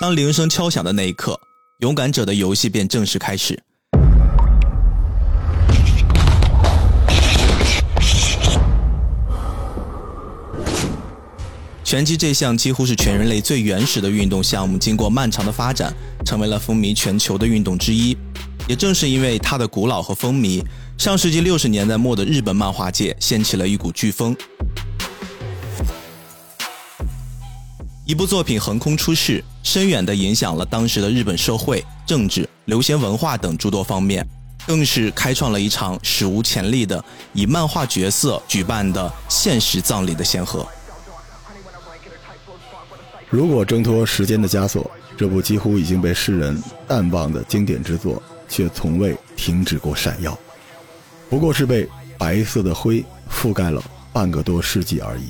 当铃声敲响的那一刻，勇敢者的游戏便正式开始。拳击这项几乎是全人类最原始的运动项目，经过漫长的发展，成为了风靡全球的运动之一。也正是因为它的古老和风靡，上世纪六十年代末的日本漫画界掀起了一股飓风。一部作品横空出世，深远地影响了当时的日本社会、政治、流行文化等诸多方面，更是开创了一场史无前例的以漫画角色举办的现实葬礼的先河。如果挣脱时间的枷锁，这部几乎已经被世人淡忘的经典之作，却从未停止过闪耀。不过是被白色的灰覆盖了半个多世纪而已。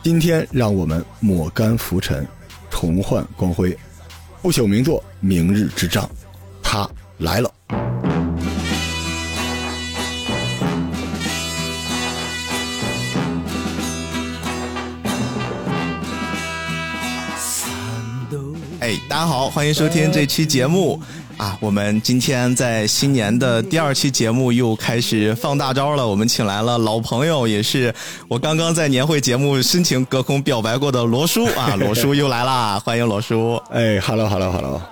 今天，让我们抹干浮尘，重焕光辉。不朽名作《明日之杖》，它来了。哎，大家好，欢迎收听这期节目啊！我们今天在新年的第二期节目又开始放大招了。我们请来了老朋友，也是我刚刚在年会节目深情隔空表白过的罗叔啊！罗叔又来啦，欢迎罗叔！哎，hello，hello，hello，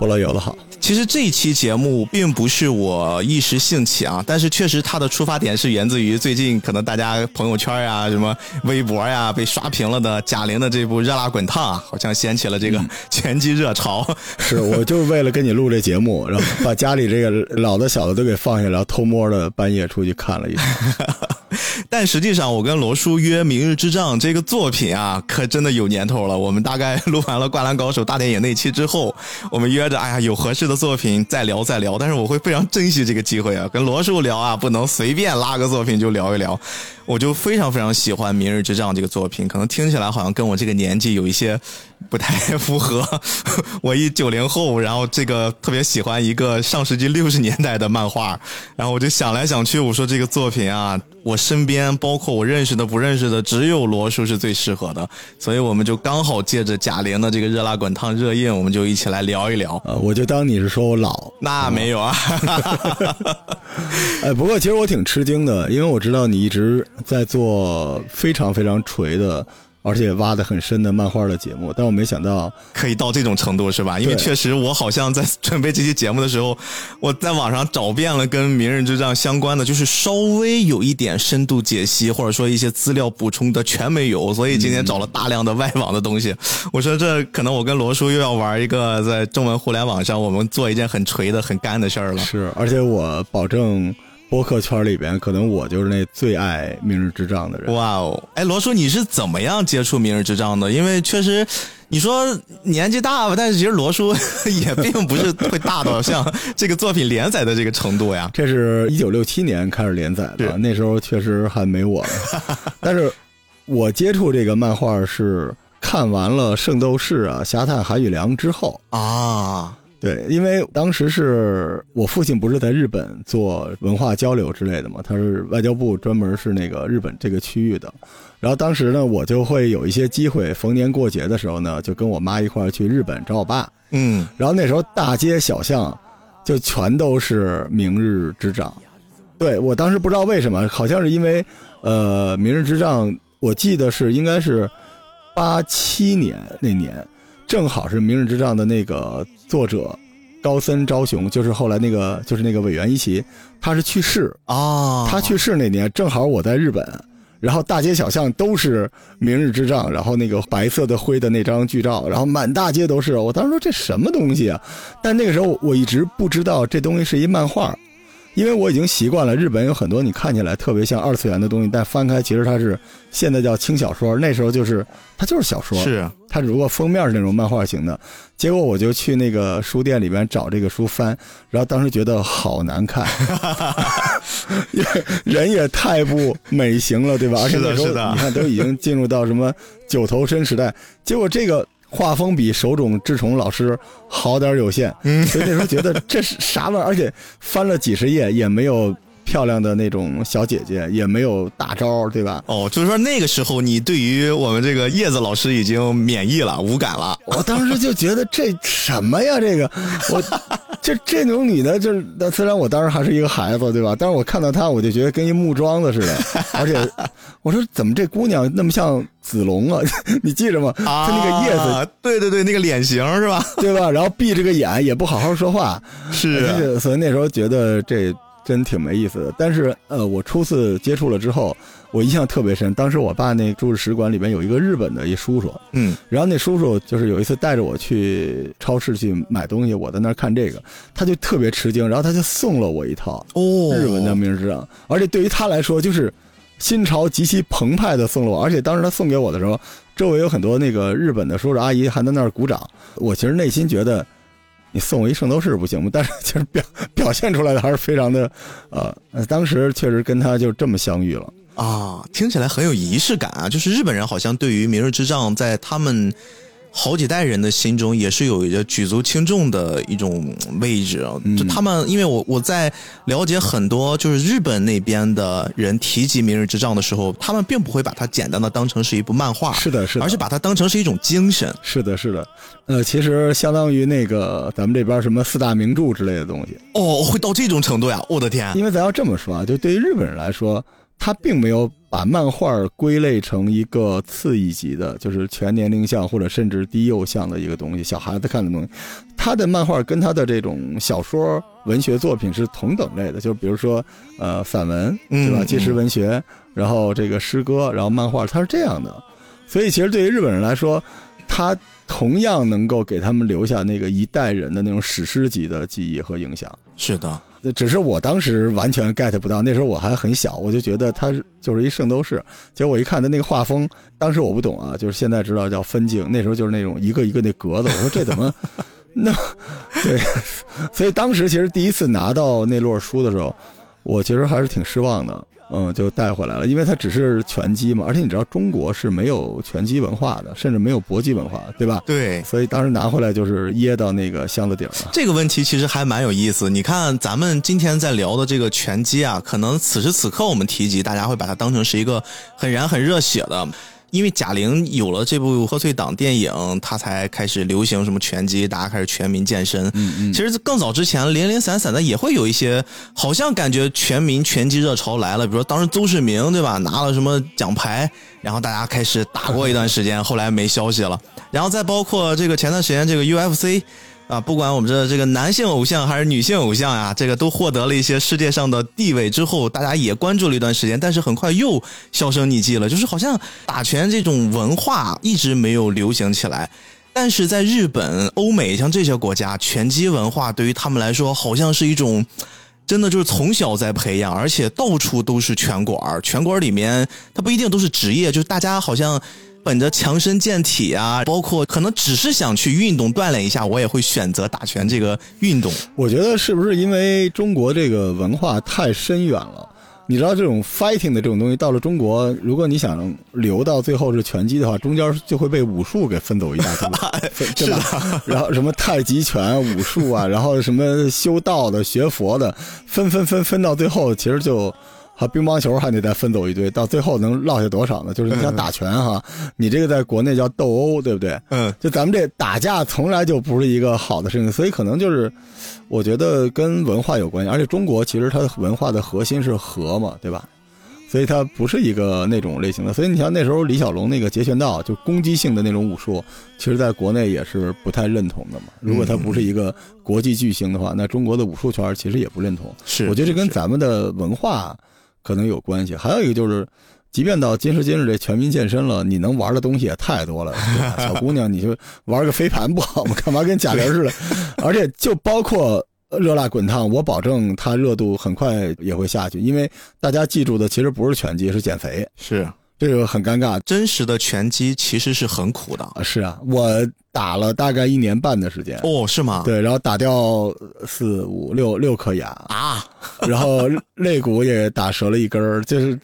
菠萝油的好。其实这一期节目并不是我一时兴起啊，但是确实它的出发点是源自于最近可能大家朋友圈呀、什么微博呀被刷屏了的贾玲的这部《热辣滚烫》啊，好像掀起了这个拳击热潮。是，我就是为了跟你录这节目，然后把家里这个老的小的都给放下，然后偷摸的半夜出去看了一场。但实际上，我跟罗叔约《明日之杖》这个作品啊，可真的有年头了。我们大概录完了《灌篮高手》大电影那期之后，我们约着，哎呀，有合适的作品再聊再聊。但是我会非常珍惜这个机会啊，跟罗叔聊啊，不能随便拉个作品就聊一聊。我就非常非常喜欢《明日之杖》这个作品，可能听起来好像跟我这个年纪有一些不太 符合。我一九零后，然后这个特别喜欢一个上世纪六十年代的漫画，然后我就想来想去，我说这个作品啊，我身边包括我认识的、不认识的，只有罗叔是最适合的，所以我们就刚好借着贾玲的这个热辣滚烫热映，我们就一起来聊一聊。呃，我就当你是说我老，那没有啊。哎，不过其实我挺吃惊的，因为我知道你一直在做非常非常锤的，而且挖的很深的漫画的节目，但我没想到可以到这种程度，是吧？因为确实我好像在准备这期节目的时候，我在网上找遍了跟《明日之战》相关的，就是稍微有一点深度解析或者说一些资料补充的全没有，所以今天找了大量的外网的东西。我说这可能我跟罗叔又要玩一个在中文互联网上我们做一件很锤的、很干的事儿了。是，而且我保证。播客圈里边，可能我就是那最爱《明日之杖》的人。哇哦！哎，罗叔，你是怎么样接触《明日之杖》的？因为确实，你说年纪大吧，但是其实罗叔 也并不是会大到像 这个作品连载的这个程度呀。这是一九六七年开始连载的，那时候确实还没我呢。但是，我接触这个漫画是看完了《圣斗士》啊，《侠探韩宇良》之后啊。对，因为当时是我父亲不是在日本做文化交流之类的嘛，他是外交部专门是那个日本这个区域的，然后当时呢，我就会有一些机会，逢年过节的时候呢，就跟我妈一块去日本找我爸，嗯，然后那时候大街小巷就全都是明日之杖，对我当时不知道为什么，好像是因为呃明日之杖，我记得是应该是八七年那年。正好是《明日之杖》的那个作者高森昭雄，就是后来那个就是那个委员一起，他是去世啊。他去世那年正好我在日本，然后大街小巷都是《明日之杖》，然后那个白色的灰的那张剧照，然后满大街都是。我当时说这什么东西啊？但那个时候我一直不知道这东西是一漫画，因为我已经习惯了日本有很多你看起来特别像二次元的东西，但翻开其实它是现在叫轻小说，那时候就是它就是小说。是啊。它只不过封面是那种漫画型的，结果我就去那个书店里边找这个书翻，然后当时觉得好难看，人也太不美型了，对吧？而且那时候你看都已经进入到什么九头身时代，结果这个画风比手冢治虫老师好点有限，所以那时候觉得这是啥玩意儿？而且翻了几十页也没有。漂亮的那种小姐姐，也没有大招，对吧？哦，就是说那个时候你对于我们这个叶子老师已经免疫了，无感了。我当时就觉得这什么呀？这个我 就这种女的，就是虽然我当时还是一个孩子，对吧？但是我看到她，我就觉得跟一木桩子似的，而且我说怎么这姑娘那么像子龙啊？你记着吗？她那个叶子，对对对，那个脸型是吧？对吧？然后闭着个眼，也不好好说话，是，所以那时候觉得这。真挺没意思的，但是呃，我初次接触了之后，我印象特别深。当时我爸那驻日使馆里面有一个日本的一叔叔，嗯，然后那叔叔就是有一次带着我去超市去买东西，我在那儿看这个，他就特别吃惊，然后他就送了我一套哦日文的名字，而且对于他来说就是心潮极其澎湃的送了我，而且当时他送给我的时候，周围有很多那个日本的叔叔阿姨还在那儿鼓掌，我其实内心觉得。你送我一圣斗士不行吗？但是其实表表现出来的还是非常的，呃，当时确实跟他就这么相遇了啊，听起来很有仪式感啊。就是日本人好像对于明日之丈在他们。好几代人的心中也是有一个举足轻重的一种位置啊！就他们，因为我我在了解很多就是日本那边的人提及《明日之杖》的时候，他们并不会把它简单的当成是一部漫画，是的，是的，而是把它当成是一种精神。是的，是的。呃，其实相当于那个咱们这边什么四大名著之类的东西。哦，会到这种程度呀！我的天！因为咱要这么说啊，就对于日本人来说。他并没有把漫画归类成一个次一级的，就是全年龄向或者甚至低幼向的一个东西，小孩子看的东西。他的漫画跟他的这种小说文学作品是同等类的，就比如说呃散文，对吧？纪实文学，然后这个诗歌，然后漫画，它是这样的。所以其实对于日本人来说，他同样能够给他们留下那个一代人的那种史诗级的记忆和影响。是的。只是我当时完全 get 不到，那时候我还很小，我就觉得它就是一圣斗士。结果我一看他那个画风，当时我不懂啊，就是现在知道叫分镜，那时候就是那种一个一个那格子。我说这怎么 那？对，所以当时其实第一次拿到那摞书的时候，我其实还是挺失望的。嗯，就带回来了，因为它只是拳击嘛，而且你知道中国是没有拳击文化的，甚至没有搏击文化，对吧？对，所以当时拿回来就是掖到那个箱子底儿了。这个问题其实还蛮有意思。你看，咱们今天在聊的这个拳击啊，可能此时此刻我们提及，大家会把它当成是一个很燃、很热血的。因为贾玲有了这部贺岁档电影，她才开始流行什么拳击，大家开始全民健身。嗯嗯。其实更早之前，零零散散的也会有一些，好像感觉全民拳击热潮来了。比如说当时邹市明对吧，拿了什么奖牌，然后大家开始打过一段时间，后来没消息了。然后再包括这个前段时间这个 UFC。啊，不管我们这这个男性偶像还是女性偶像呀，这个都获得了一些世界上的地位之后，大家也关注了一段时间，但是很快又销声匿迹了。就是好像打拳这种文化一直没有流行起来，但是在日本、欧美像这些国家，拳击文化对于他们来说，好像是一种真的就是从小在培养，而且到处都是拳馆，拳馆里面它不一定都是职业，就是大家好像。本着强身健体啊，包括可能只是想去运动锻炼一下，我也会选择打拳这个运动。我觉得是不是因为中国这个文化太深远了？你知道这种 fighting 的这种东西到了中国，如果你想留到最后是拳击的话，中间就会被武术给分走一大堆，对吧？然后什么太极拳、武术啊，然后什么修道的、学佛的，分分分分到最后，其实就。好，乒乓球还得再分走一堆，到最后能落下多少呢？就是你想打拳哈，你这个在国内叫斗殴，对不对？嗯，就咱们这打架从来就不是一个好的事情，所以可能就是，我觉得跟文化有关系。而且中国其实它的文化的核心是和嘛，对吧？所以它不是一个那种类型的。所以你像那时候李小龙那个截拳道，就攻击性的那种武术，其实在国内也是不太认同的嘛。如果它不是一个国际巨星的话，那中国的武术圈其实也不认同。是，我觉得这跟咱们的文化。可能有关系，还有一个就是，即便到今时今日这全民健身了，你能玩的东西也太多了。小姑娘，你就玩个飞盘不好吗？干嘛跟贾玲似的？而且就包括热辣滚烫，我保证它热度很快也会下去，因为大家记住的其实不是拳击，是减肥。是。这个很尴尬，真实的拳击其实是很苦的。是啊，我打了大概一年半的时间。哦，是吗？对，然后打掉四五六六颗牙啊，然后肋骨也打折了一根儿。就是，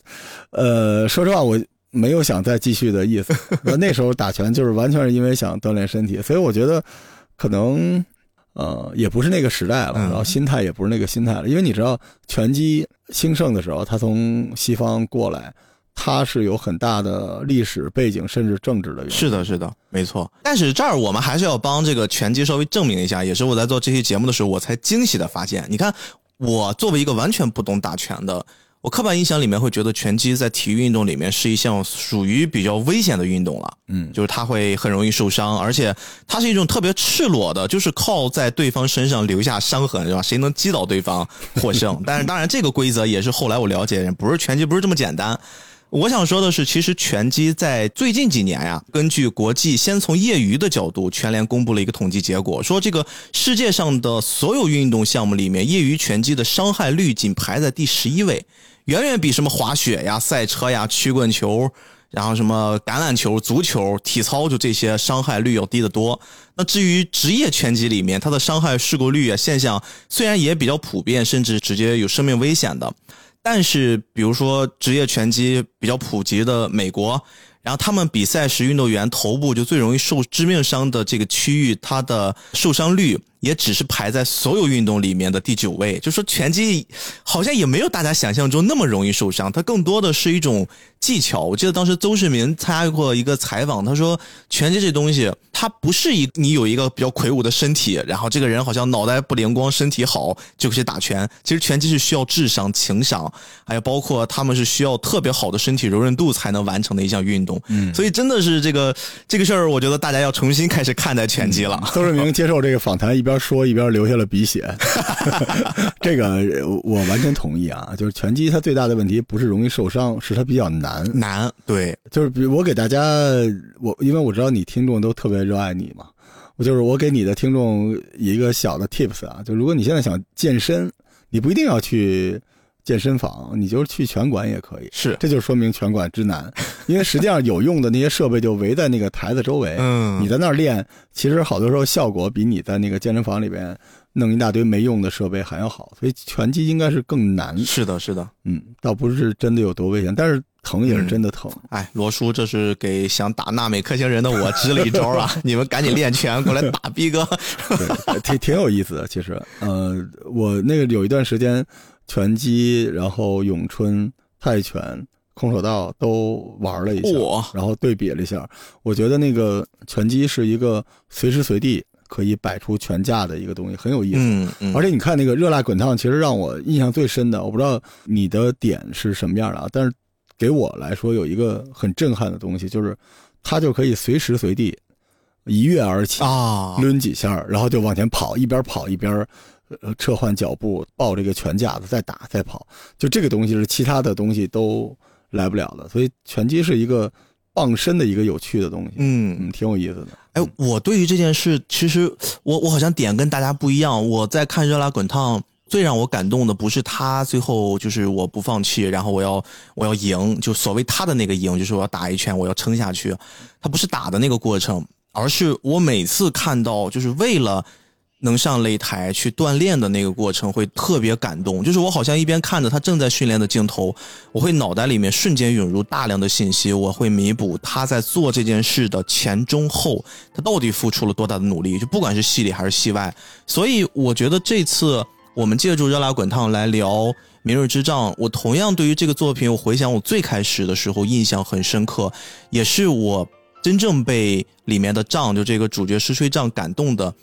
呃，说实话，我没有想再继续的意思。那时候打拳就是完全是因为想锻炼身体，所以我觉得可能呃也不是那个时代了，然后心态也不是那个心态了。因为你知道，拳击兴盛的时候，他从西方过来，他是有很大的历史背景，甚至政治的原因。是的，是的，没错。但是这儿我们还是要帮这个拳击稍微证明一下，也是我在做这期节目的时候，我才惊喜的发现，你看，我作为一个完全不懂打拳的。我刻板印象里面会觉得拳击在体育运动里面是一项属于比较危险的运动了，嗯，就是它会很容易受伤，而且它是一种特别赤裸的，就是靠在对方身上留下伤痕，是吧？谁能击倒对方获胜？但是当然，这个规则也是后来我了解，不是拳击不是这么简单。我想说的是，其实拳击在最近几年呀，根据国际先从业余的角度，全联公布了一个统计结果，说这个世界上的所有运动项目里面，业余拳击的伤害率仅排在第十一位。远远比什么滑雪呀、赛车呀、曲棍球，然后什么橄榄球、足球、体操，就这些伤害率要低得多。那至于职业拳击里面，它的伤害事故率啊现象虽然也比较普遍，甚至直接有生命危险的，但是比如说职业拳击比较普及的美国，然后他们比赛时运动员头部就最容易受致命伤的这个区域，它的受伤率。也只是排在所有运动里面的第九位，就说拳击好像也没有大家想象中那么容易受伤，它更多的是一种技巧。我记得当时邹市明参加过一个采访，他说拳击这东西，它不是一你有一个比较魁梧的身体，然后这个人好像脑袋不灵光，身体好就可以打拳。其实拳击是需要智商、情商，还有包括他们是需要特别好的身体柔韧度才能完成的一项运动。嗯，所以真的是这个这个事儿，我觉得大家要重新开始看待拳击了。邹市明接受这个访谈一。一边说一边流下了鼻血，这个我完全同意啊！就是拳击它最大的问题不是容易受伤，是它比较难。难。难，对，就是比如我给大家，我因为我知道你听众都特别热爱你嘛，我就是我给你的听众一个小的 tips 啊，就如果你现在想健身，你不一定要去。健身房，你就是去拳馆也可以，是，这就说明拳馆之难，因为实际上有用的那些设备就围在那个台子周围，嗯，你在那儿练，其实好多时候效果比你在那个健身房里边弄一大堆没用的设备还要好，所以拳击应该是更难。是的，是的，嗯，倒不是真的有多危险，但是疼也是真的疼。哎，罗叔，这是给想打纳美克星人的我支了一招啊！你们赶紧练拳过来打逼哥，挺挺有意思的。其实，呃，我那个有一段时间。拳击，然后咏春、泰拳、空手道都玩了一下，然后对比了一下。我觉得那个拳击是一个随时随地可以摆出拳架的一个东西，很有意思。嗯嗯。而且你看那个热辣滚烫，其实让我印象最深的，我不知道你的点是什么样的啊，但是给我来说有一个很震撼的东西，就是它就可以随时随地一跃而起啊，抡几下，然后就往前跑，一边跑一边。呃，撤换脚步，抱这个拳架子，再打再跑，就这个东西是其他的东西都来不了的。所以拳击是一个傍身的一个有趣的东西，嗯嗯，挺有意思的。哎，我对于这件事，其实我我好像点跟大家不一样。我在看《热辣滚烫》，最让我感动的不是他最后就是我不放弃，然后我要我要赢，就所谓他的那个赢，就是我要打一拳，我要撑下去。他不是打的那个过程，而是我每次看到，就是为了。能上擂台去锻炼的那个过程会特别感动，就是我好像一边看着他正在训练的镜头，我会脑袋里面瞬间涌入大量的信息，我会弥补他在做这件事的前中后，他到底付出了多大的努力，就不管是戏里还是戏外。所以我觉得这次我们借助热辣滚烫来聊《明日之仗》，我同样对于这个作品，我回想我最开始的时候印象很深刻，也是我真正被里面的仗就这个主角石吹仗感动的。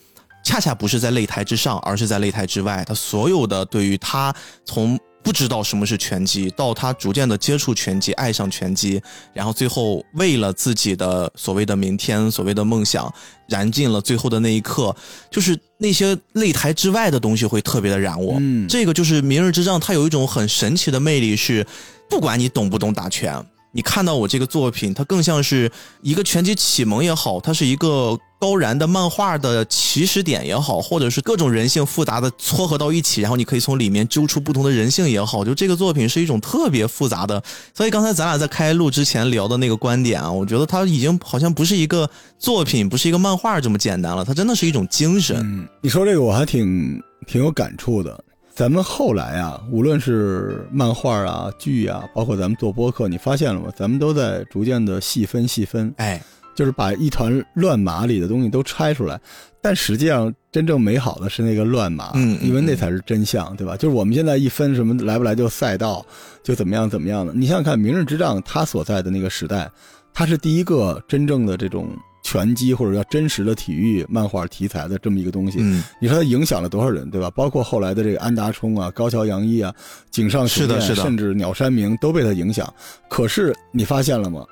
恰恰不是在擂台之上，而是在擂台之外。他所有的对于他从不知道什么是拳击，到他逐渐的接触拳击，爱上拳击，然后最后为了自己的所谓的明天，所谓的梦想，燃尽了最后的那一刻，就是那些擂台之外的东西会特别的燃我。嗯，这个就是《明日之仗》，它有一种很神奇的魅力，是不管你懂不懂打拳。你看到我这个作品，它更像是一个拳击启蒙也好，它是一个高燃的漫画的起始点也好，或者是各种人性复杂的撮合到一起，然后你可以从里面揪出不同的人性也好，就这个作品是一种特别复杂的。所以刚才咱俩在开录之前聊的那个观点啊，我觉得它已经好像不是一个作品，不是一个漫画这么简单了，它真的是一种精神。嗯，你说这个我还挺挺有感触的。咱们后来啊，无论是漫画啊、剧啊，包括咱们做播客，你发现了吗？咱们都在逐渐的细分细分。哎，就是把一团乱麻里的东西都拆出来，但实际上真正美好的是那个乱麻，嗯嗯因为那才是真相，对吧？就是我们现在一分什么来不来就赛道，就怎么样怎么样的。你想想看，《明日之杖》它所在的那个时代，它是第一个真正的这种拳击或者叫真实的体育漫画题材的这么一个东西。嗯，你说它影响了多少人，对吧？包括后来的这个安达充啊、高桥洋一啊、井上雄彦是的是的甚至鸟山明都被它影响。可是你发现了吗？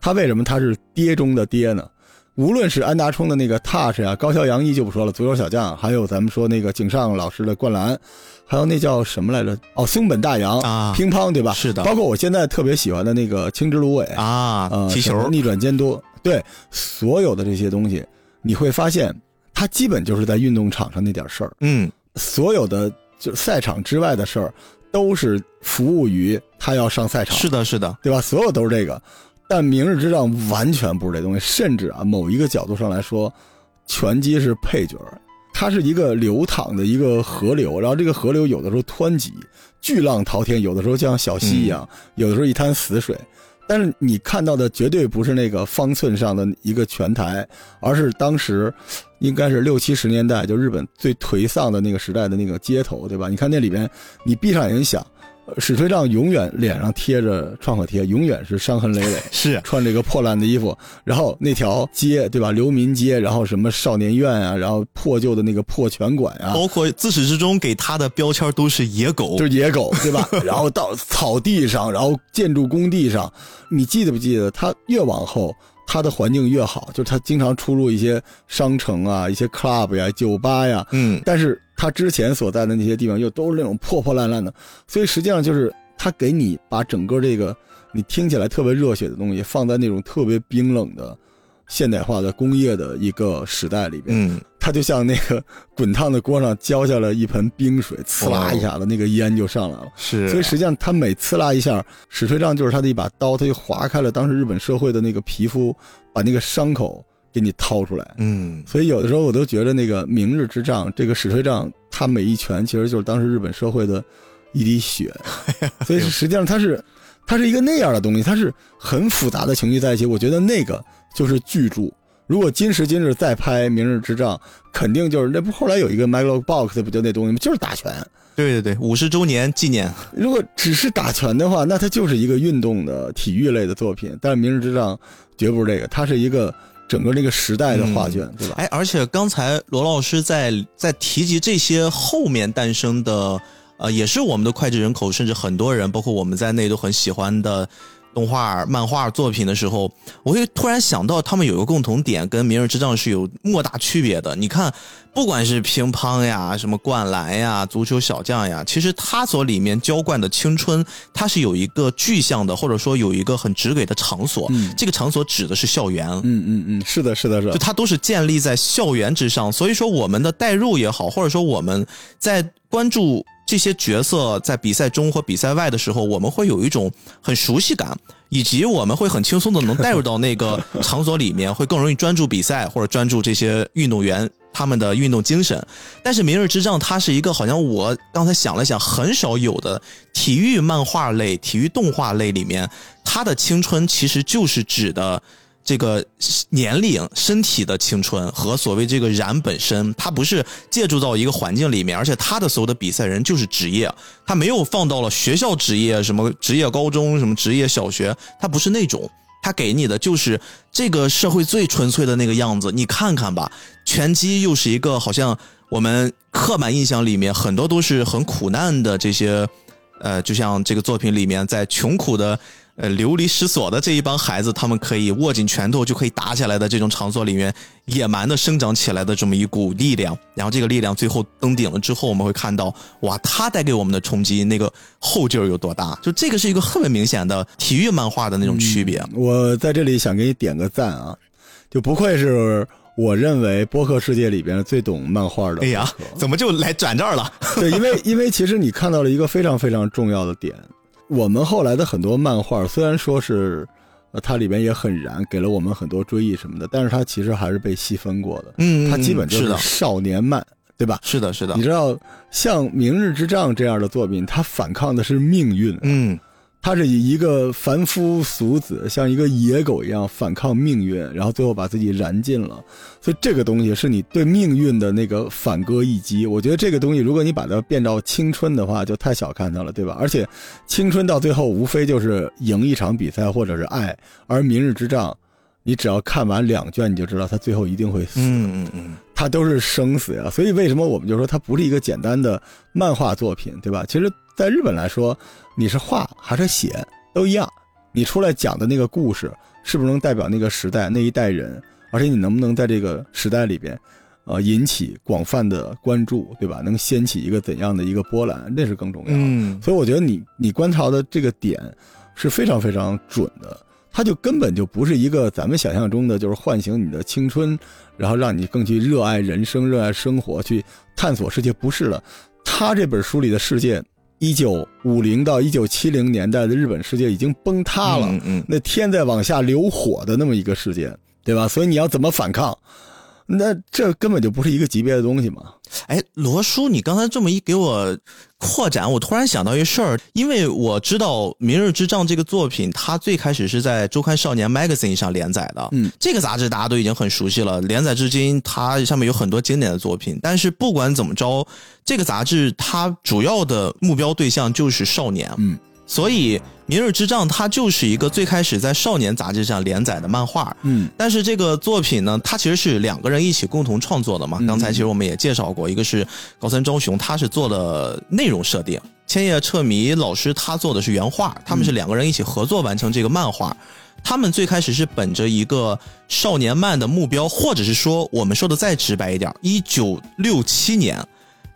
他为什么他是爹中的爹呢？无论是安达充的那个 touch 啊，高桥洋一就不说了，足球小将，还有咱们说那个井上老师的灌篮，还有那叫什么来着？哦，松本大洋啊乒乓对吧？是的包括我现在特别喜欢的那个青之芦苇啊呃，，踢球，逆转监督，对，所有的这些东西，你会发现，它基本就是在运动场上那点事儿，嗯，所有的就赛场之外的事儿，都是服务于他要上赛场，是的，是的，对吧？所有都是这个，但明日之杖完全不是这东西，甚至啊，某一个角度上来说，拳击是配角儿，它是一个流淌的一个河流，然后这个河流有的时候湍急，巨浪滔天，有的时候就像小溪一样，有的时候一滩死水。但是你看到的绝对不是那个方寸上的一个拳台，而是当时应该是六七十年代，就日本最颓丧的那个时代的那个街头，对吧？你看那里边，你闭上眼睛想，史推杖永远脸上贴着创可贴，永远是伤痕累累，是穿这个破烂的衣服，然后那条街，对吧？流民街，然后什么少年院啊，然后破旧的那个破拳馆啊，包括自始至终给他的标签都是野狗就，是野狗，对吧？然后到草地上，然后建筑工地上，你记得不记得？他越往后，他的环境越好，就是他经常出入一些商城啊、一些 club 呀、酒吧呀。嗯，但是它之前所在的那些地方又都是那种破破烂烂的，所以实际上就是他给你把整个这个你听起来特别热血的东西放在那种特别冰冷的现代化的工业的一个时代里边。嗯，他就像那个滚烫的锅上浇下了一盆冰水，呲啦一下子，那个烟就上来了。是，所以实际上，他每呲啦一下，史吹杖就是他的一把刀，他就划开了当时日本社会的那个皮肤，把那个伤口给你掏出来。嗯，所以有的时候我都觉得那个明日之仗，这个史吹杖，它每一拳其实就是当时日本社会的一滴血。所以实际上它是，它是一个那样的东西，它是很复杂的情绪在一起。我觉得那个就是巨著。如果今时今日再拍《明日之仗》，肯定就是那不后来有一个 Megalo Box 不就那东西吗？就是打拳。对对对，五十周年纪念，如果只是打拳的话，那它就是一个运动的体育类的作品。但是《明日之仗》绝不是这个，它是一个整个那个时代的画卷，对吧？哎，而且刚才罗老师在在提及这些后面诞生的，呃，也是我们的脍炙人口，甚至很多人，包括我们在内都很喜欢的动画、漫画作品的时候，我会突然想到，他们有一个共同点，跟《明日之杖》是有莫大区别的。你看，不管是乒乓呀、什么灌篮呀、足球小将呀，其实它所里面浇灌的青春，它是有一个具象的，或者说有一个很直给的场所。嗯这个场所指的是校园。嗯嗯嗯，是的，是的，是的就。它都是建立在校园之上，所以说我们的代入也好，或者说我们在关注这些角色在比赛中或比赛外的时候，我们会有一种很熟悉感，以及我们会很轻松的能带入到那个 场所里面，会更容易专注比赛或者专注这些运动员他们的运动精神。但是《明日之杖》它是一个好像我刚才想了想，很少有的体育漫画类、体育动画类里面，它的青春其实就是指的。这个年龄、身体的青春和所谓这个燃本身，它不是借助到一个环境里面，而且他的所有的比赛人就是职业，他没有放到了学校职业、什么职业高中、什么职业小学，他不是那种，他给你的就是这个社会最纯粹的那个样子。你看看吧，拳击又是一个好像我们刻板印象里面很多都是很苦难的这些，呃，就像这个作品里面在穷苦的。呃，流离失所的这一帮孩子，他们可以握紧拳头就可以打起来的这种场所里面，野蛮的生长起来的这么一股力量，然后这个力量最后登顶了之后，我们会看到，哇，它带给我们的冲击那个后劲儿有多大？就这个是一个特别明显的体育漫画的那种区别。我在这里想给你点个赞啊，就不愧是我认为播客世界里边最懂漫画的。哎呀，怎么就来转这儿了？对，因为 因为其实你看到了一个非常非常重要的点，我们后来的很多漫画虽然说是。呃，它里边也很燃，给了我们很多追忆什么的，但是它其实还是被细分过的。嗯它基本就是，少年漫，对吧？是的，是的你，知道，像《明日之杖》这样的作品，它反抗的是命运，嗯，他是以一个凡夫俗子，像一个野狗一样反抗命运，然后最后把自己燃尽了。所以这个东西是你对命运的那个反戈一击。我觉得这个东西，如果你把它变到青春的话，就太小看它了，对吧？而且青春到最后无非就是赢一场比赛或者是爱，而明日之仗，你只要看完两卷，你就知道他最后一定会死。嗯嗯嗯，他都是生死呀。所以为什么我们就说它不是一个简单的漫画作品，对吧？其实，在日本来说。你是画还是写都一样，你出来讲的那个故事是不是能代表那个时代那一代人？而且你能不能在这个时代里边，呃，引起广泛的关注，对吧？能掀起一个怎样的一个波澜，那是更重要。嗯，所以我觉得你你观察的这个点是非常非常准的，它就根本就不是一个咱们想象中的，就是唤醒你的青春，然后让你更去热爱人生、热爱生活、去探索世界，不是了。他这本书里的世界。一九五零到一九七零年代的日本世界已经崩塌了，那天在往下流火的那么一个世界，对吧？所以你要怎么反抗？那这根本就不是一个级别的东西嘛。哎，罗叔，你刚才这么一给我扩展，我突然想到一事儿，因为我知道《明日之仗》这个作品，它最开始是在周刊少年 Magazine 上连载的。嗯，这个杂志大家都已经很熟悉了，连载至今，它上面有很多经典的作品。但是不管怎么着，这个杂志它主要的目标对象就是少年。嗯。所以，《明日之仗》它就是一个最开始在少年杂志上连载的漫画。嗯，但是这个作品呢，它其实是两个人一起共同创作的嘛。刚才其实我们也介绍过，一个是高森昭雄，他是做的内容设定；千叶彻弥老师他做的是原画。他们是两个人一起合作完成这个漫画。他们最开始是本着一个少年漫的目标，或者是说我们说的再直白一点，一九六七年。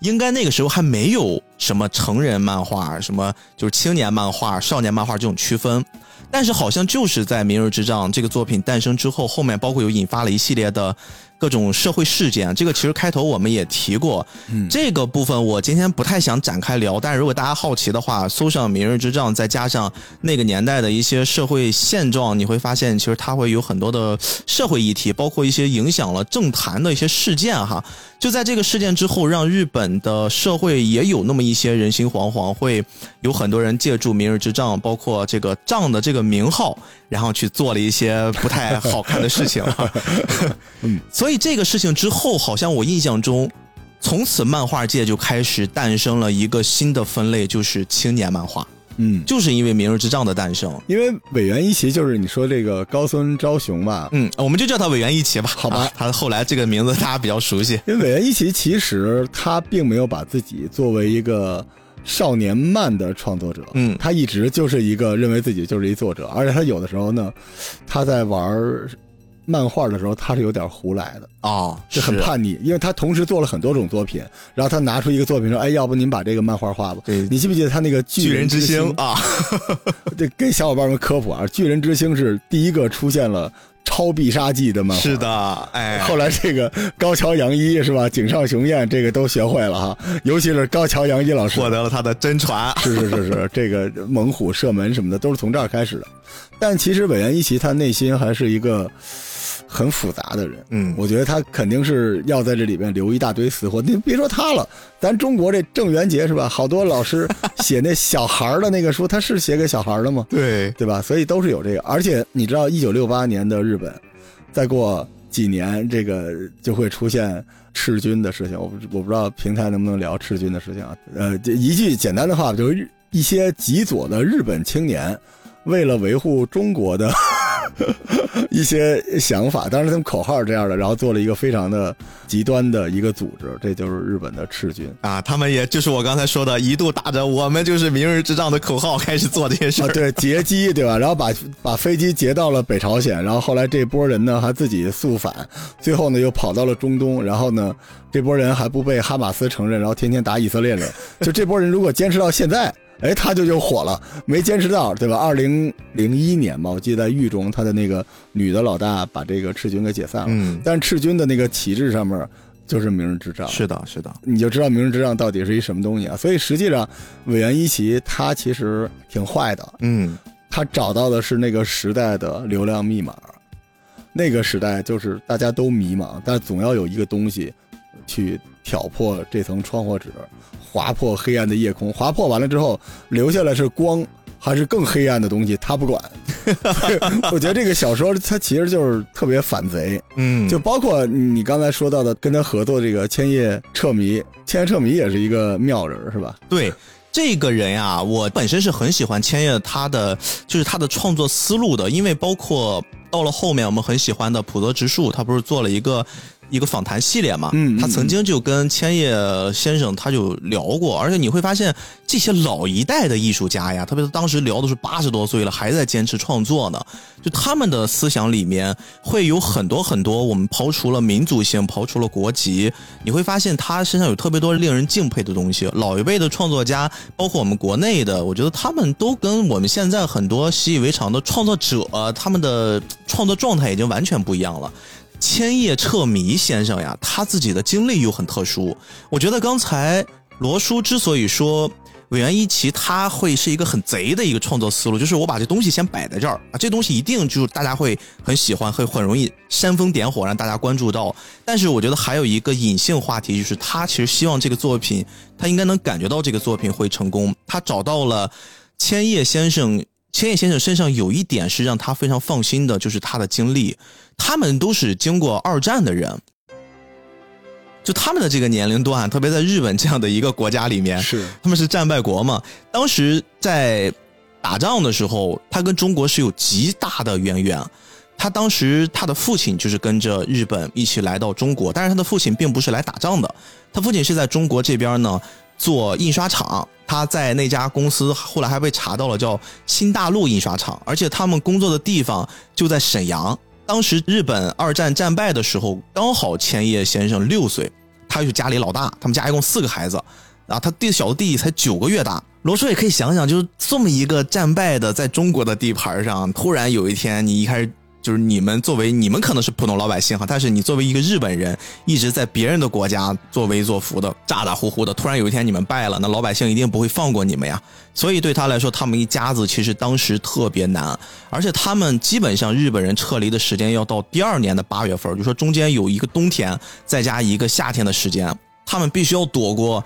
应该那个时候还没有什么成人漫画，什么就是青年漫画、少年漫画这种区分，但是好像就是在《明日之仗》这个作品诞生之后，后面包括有引发了一系列的。各种社会事件，这个其实开头我们也提过，这个部分我今天不太想展开聊。但是如果大家好奇的话，搜上《明日之仗》，再加上那个年代的一些社会现状，你会发现其实它会有很多的社会议题，包括一些影响了政坛的一些事件哈。就在这个事件之后，让日本的社会也有那么一些人心惶惶，会有很多人借助《明日之仗》，包括这个“仗”的这个名号，然后去做了一些不太好看的事情。嗯，所以这个事情之后，好像我印象中，从此漫画界就开始诞生了一个新的分类，就是青年漫画。嗯，就是因为《明日之仗》的诞生，因为尾原一奇就是你说这个高村昭雄吧，嗯，我们就叫他尾原一奇吧，好吧？他后来这个名字大家比较熟悉。因为尾原一奇其实他并没有把自己作为一个少年漫的创作者，嗯，他一直就是一个认为自己就是一作者，而且他有的时候呢，他在玩。漫画的时候，他是有点胡来的啊，就很叛逆，因为他同时做了很多种作品，然后他拿出一个作品说：“哎，要不您把这个漫画画吧？”对，你记不记得他那个巨人之星啊？对，给小伙伴们科普啊，巨人之星是第一个出现了超必杀技的漫画。是的，哎，后来这个高桥阳一是吧？井上雄彦这个都学会了哈，尤其是高桥阳一老师获得了他的真传。是是是是，这个猛虎射门什么的都是从这儿开始的。但其实尾原一奇他内心还是一个。很复杂的人，嗯，我觉得他肯定是要在这里边留一大堆死活。你别说他了，咱中国这郑渊洁是吧？好多老师 写那小孩的那个书，他是写给小孩的吗？对，对吧？所以都是有这个。而且你知道，一九六八年的日本，再过几年，这个就会出现赤军的事情。我我不知道平台能不能聊赤军的事情啊？呃，一句简单的话，就是一些极左的日本青年，为了维护中国的。一些想法，当时他们口号这样的，然后做了一个非常的极端的一个组织，这就是日本的赤军啊。他们也就是我刚才说的，一度打着我们就是明日之仗的口号开始做这些事儿，对，劫机对吧？然后把把飞机劫到了北朝鲜，然后后来这波人呢还自己速反，最后呢又跑到了中东，然后呢这波人还不被哈马斯承认，然后天天打以色列人。就这波人如果坚持到现在。哎，他就就火了，没坚持到，对吧？二零零一年嘛，我记得在狱中，他的那个女的老大把这个赤军给解散了。嗯，但是赤军的那个旗帜上面就是明日之仗。是的，是的，你就知道明日之仗到底是一什么东西啊？所以实际上，委员一奇他其实挺坏的。嗯，他找到的是那个时代的流量密码，那个时代就是大家都迷茫，但总要有一个东西去挑破这层窗户纸。划破黑暗的夜空，划破完了之后，留下来是光还是更黑暗的东西，他不管。我觉得这个小说它其实就是特别反贼，嗯，就包括你刚才说到的跟他合作这个千叶彻迷，千叶彻迷也是一个妙人，是吧？对。这个人呀，我本身是很喜欢千叶他的，就是他的创作思路的，因为包括到了后面我们很喜欢的普泽直树，他不是做了一个。一个访谈系列嘛，嗯，他曾经就跟千叶先生他就聊过，而且你会发现这些老一代的艺术家呀，特别是当时聊的是八十多岁了还在坚持创作呢，就他们的思想里面会有很多很多，我们刨除了民族性，刨除了国籍，你会发现他身上有特别多令人敬佩的东西。老一辈的创作家，包括我们国内的，我觉得他们都跟我们现在很多习以为常的创作者，他们的创作状态已经完全不一样了。千叶彻弥先生呀，他自己的经历又很特殊。我觉得刚才罗叔之所以说委员一奇他会是一个很贼的一个创作思路，就是我把这东西先摆在这儿啊，这东西一定就是大家会很喜欢，会很容易煽风点火，让大家关注到。但是我觉得还有一个隐性话题，就是他其实希望这个作品，他应该能感觉到这个作品会成功。他找到了千叶先生。千叶先生身上有一点是让他非常放心的，就是他的经历。他们都是经过二战的人，就他们的这个年龄段，特别在日本这样的一个国家里面，是他们是战败国嘛。当时在打仗的时候，他跟中国是有极大的渊源。他当时他的父亲就是跟着日本一起来到中国，但是他的父亲并不是来打仗的，他父亲是在中国这边呢。做印刷厂，他在那家公司后来还被查到了，叫新大陆印刷厂，而且他们工作的地方就在沈阳。当时日本二战战败的时候，刚好千叶先生六岁，他是家里老大，他们家一共四个孩子，啊，他弟小的弟弟才九个月大。罗叔也可以想想，就是这么一个战败的，在中国的地盘上，突然有一天你一开始。就是你们作为你们可能是普通老百姓哈，但是你作为一个日本人，一直在别人的国家作威作福的，咋咋呼呼的，突然有一天你们败了，那老百姓一定不会放过你们呀。所以对他来说，他们一家子其实当时特别难，而且他们基本上日本人撤离的时间要到第二年的八月份，就说中间有一个冬天，再加一个夏天的时间，他们必须要躲过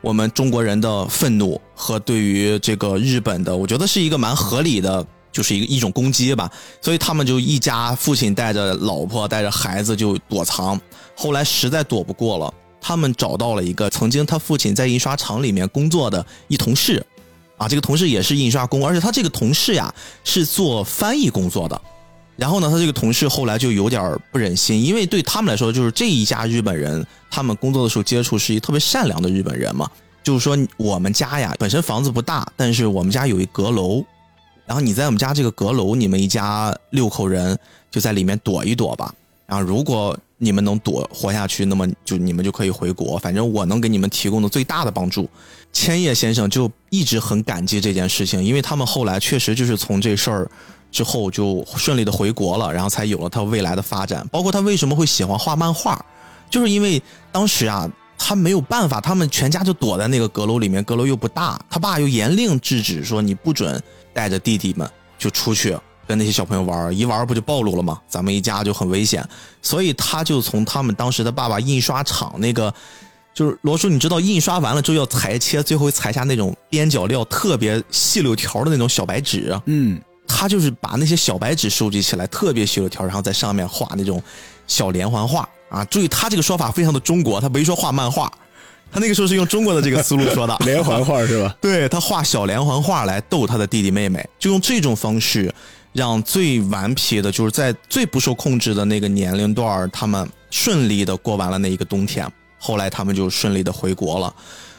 我们中国人的愤怒和对于这个日本的，我觉得是一个蛮合理的。就是一个一种攻击吧，所以他们就一家父亲带着老婆带着孩子就躲藏。后来实在躲不过了，他们找到了一个曾经他父亲在印刷厂里面工作的一同事，啊，这个同事也是印刷工，而且他这个同事呀是做翻译工作的。然后呢，他这个同事后来就有点不忍心，因为对他们来说，就是这一家日本人，他们工作的时候接触是一特别善良的日本人嘛。就是说我们家呀本身房子不大，但是我们家有一阁楼。然后你在我们家这个阁楼，你们一家六口人就在里面躲一躲吧。然后如果你们能躲活下去，那么就你们就可以回国。反正我能给你们提供的最大的帮助。千叶先生就一直很感激这件事情，因为他们后来确实就是从这事儿之后就顺利的回国了，然后才有了他未来的发展。包括他为什么会喜欢画漫画，就是因为当时啊。他没有办法，他们全家就躲在那个阁楼里面，阁楼又不大，他爸又严令制止说你不准带着弟弟们就出去跟那些小朋友玩，一玩不就暴露了吗？咱们一家就很危险，所以他就从他们当时的爸爸印刷厂那个，就是罗叔，你知道印刷完了之后要裁切，最后裁下那种边角料特别细柳条的那种小白纸，嗯，他就是把那些小白纸收集起来，特别细柳条，然后在上面画那种小连环画。啊，注意他这个说法非常的中国，他没说画漫画，他那个时候是用中国的这个思路说的 连环画是吧？对他画小连环画来逗他的弟弟妹妹，就用这种方式让最顽皮的，就是在最不受控制的那个年龄段他们顺利的过完了那一个冬天。后来他们就顺利的回国了。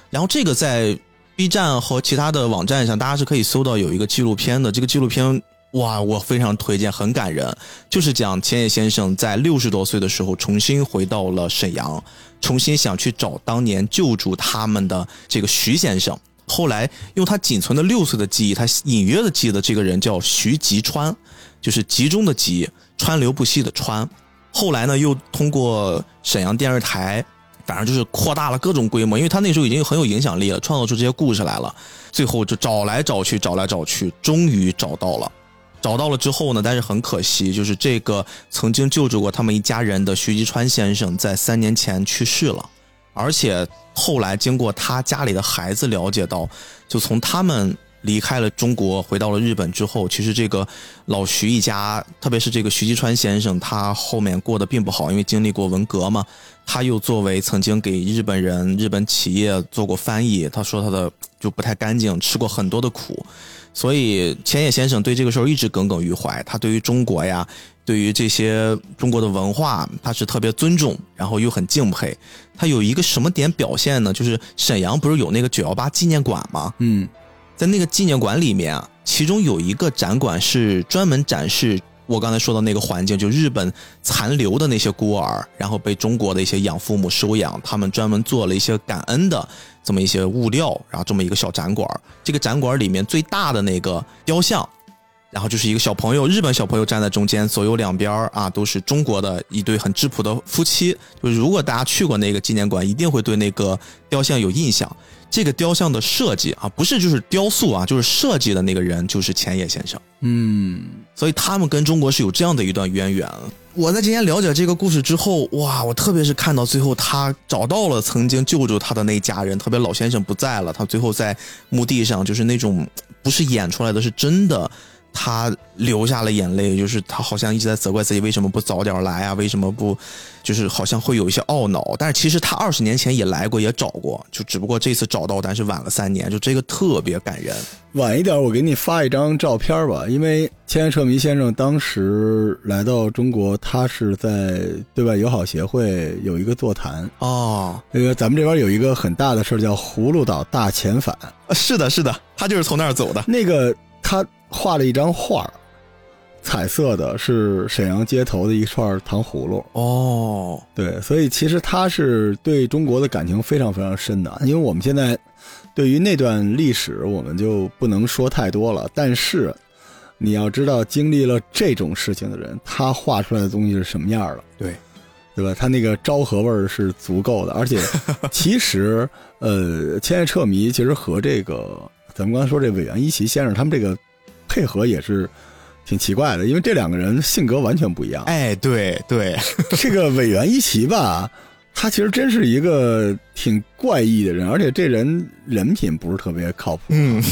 然后这个在 B 站和其他的网站上，大家是可以搜到有一个纪录片的，这个纪录片。哇，我非常推荐，很感人，就是讲千叶先生在六十多岁的时候重新回到了沈阳，重新想去找当年救助他们的这个徐先生。后来用他仅存的六岁的记忆，他隐约的记得这个人叫徐吉川，就是集中的集，川流不息的川。后来呢，又通过沈阳电视台，反正就是扩大了各种规模，因为他那时候已经很有影响力了，创造出这些故事来了。最后就找来找去，找来找去，终于找到了。找到了之后呢，但是很可惜，就是这个曾经救助过他们一家人的徐吉川先生，在三年前去世了。而且后来经过他家里的孩子了解到，就从他们离开了中国，回到了日本之后，其实这个老徐一家，特别是这个徐吉川先生，他后面过得并不好，因为经历过文革嘛。他又作为曾经给日本人、日本企业做过翻译，他说他的就不太干净，吃过很多的苦，所以千叶先生对这个事儿一直耿耿于怀。他对于中国呀，对于这些中国的文化，他是特别尊重，然后又很敬佩。他有一个什么点表现呢？就是沈阳不是有那个九幺八纪念馆吗？嗯，在那个纪念馆里面啊，其中有一个展馆是专门展示。我刚才说的那个环境，就日本残留的那些孤儿，然后被中国的一些养父母收养，他们专门做了一些感恩的这么一些物料，然后这么一个小展馆。这个展馆里面最大的那个雕像，然后就是一个小朋友，日本小朋友站在中间，左右两边啊都是中国的一对很质朴的夫妻。就是如果大家去过那个纪念馆，一定会对那个雕像有印象。这个雕像的设计啊，不是就是雕塑啊，就是设计的那个人就是千叶先生。嗯，所以他们跟中国是有这样的一段渊源。我在今天了解这个故事之后，哇，我特别是看到最后他找到了曾经救助他的那家人，特别老先生不在了，他最后在墓地上就是那种不是演出来的，是真的。他流下了眼泪，就是他好像一直在责怪自己为什么不早点来啊？为什么不，就是好像会有一些懊恼。但是其实他二十年前也来过，也找过，就只不过这次找到，但是晚了三年，就这个特别感人。晚一点，我给你发一张照片吧，因为千叶彻弥先生当时来到中国，他是在对外友好协会有一个座谈哦。那个咱们这边有一个很大的事儿叫葫芦岛大遣返，是的，是的，他就是从那儿走的。那个他。画了一张画彩色的，是沈阳街头的一串糖葫芦。哦，对，所以其实他是对中国的感情非常非常深的。因为我们现在对于那段历史，我们就不能说太多了。但是你要知道，经历了这种事情的人，他画出来的东西是什么样的？对，对吧？他那个昭和味儿是足够的。而且，其实，呃，千叶彻迷其实和这个咱们刚才说这委员一奇先生他们这个。配合也是挺奇怪的，因为这两个人性格完全不一样。哎，对对，这个委员一奇吧，他其实真是一个挺怪异的人，而且这人人品不是特别靠谱。嗯，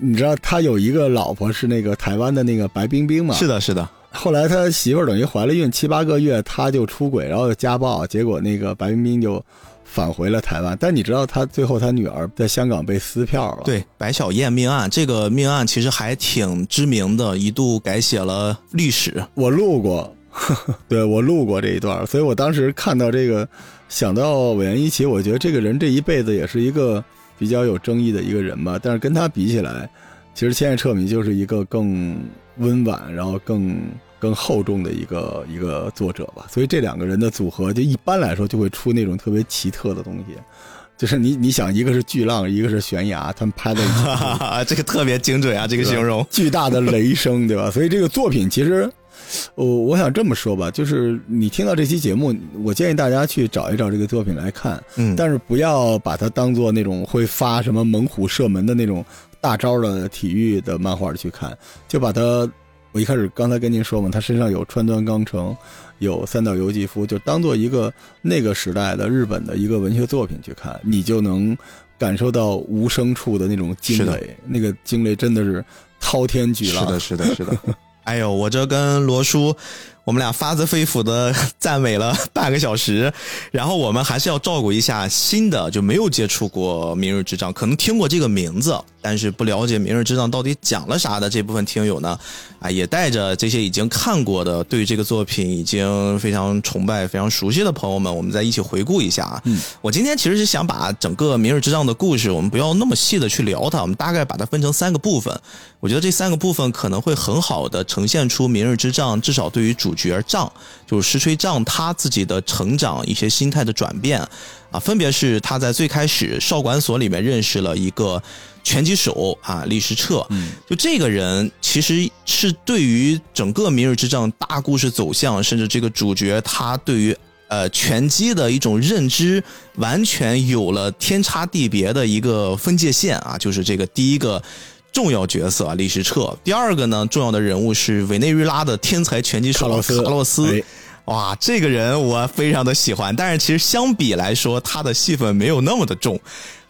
你知道他有一个老婆是那个台湾的那个白冰冰嘛？是的，是的。后来他媳妇儿等于怀了孕七八个月，他就出轨，然后家暴，结果那个白冰冰就。返回了台湾，但你知道他最后他女儿在香港被撕票了。对，白小燕命案这个命案其实还挺知名的，一度改写了历史。我录过，对我录过这一段，所以我当时看到这个，想到委员一起，我觉得这个人这一辈子也是一个比较有争议的一个人吧。但是跟他比起来，其实千叶彻弥就是一个更温婉，然后更。更厚重的一个一个作者吧，所以这两个人的组合，就一般来说就会出那种特别奇特的东西，就是你你想，一个是巨浪，一个是悬崖，他们拍的 这个特别精准啊，这个形容。巨大的雷声，对吧？所以这个作品其实，我我想这么说吧，就是你听到这期节目，我建议大家去找一找这个作品来看，嗯，但是不要把它当做那种会发什么猛虎射门的那种大招的体育的漫画去看，就把它。我一开始刚才跟您说嘛，他身上有川端康成，有三岛由纪夫，就当做一个那个时代的日本的一个文学作品去看，你就能感受到无声处的那种惊雷，那个惊雷真的是滔天巨浪。是的，是的，是的。哎呦，我这跟罗叔。我们俩发自肺腑的赞美了半个小时，然后我们还是要照顾一下新的就没有接触过《明日之杖》，可能听过这个名字，但是不了解《明日之杖》到底讲了啥的这部分听友呢，啊，也带着这些已经看过的、对这个作品已经非常崇拜、非常熟悉的朋友们，我们再一起回顾一下啊。嗯，我今天其实是想把整个《明日之杖》的故事，我们不要那么细的去聊它，我们大概把它分成三个部分。我觉得这三个部分可能会很好的呈现出《明日之杖》，至少对于主。角仗就是石锤仗他自己的成长一些心态的转变啊，分别是他在最开始少管所里面认识了一个拳击手啊李时彻，嗯，就这个人其实是对于整个明日之仗大故事走向，甚至这个主角他对于呃拳击的一种认知，完全有了天差地别的一个分界线啊，就是这个第一个。重要角色啊，李时彻。第二个呢，重要的人物是委内瑞拉的天才拳击手卡洛斯。哇，这个人我非常的喜欢，但是其实相比来说，他的戏份没有那么的重。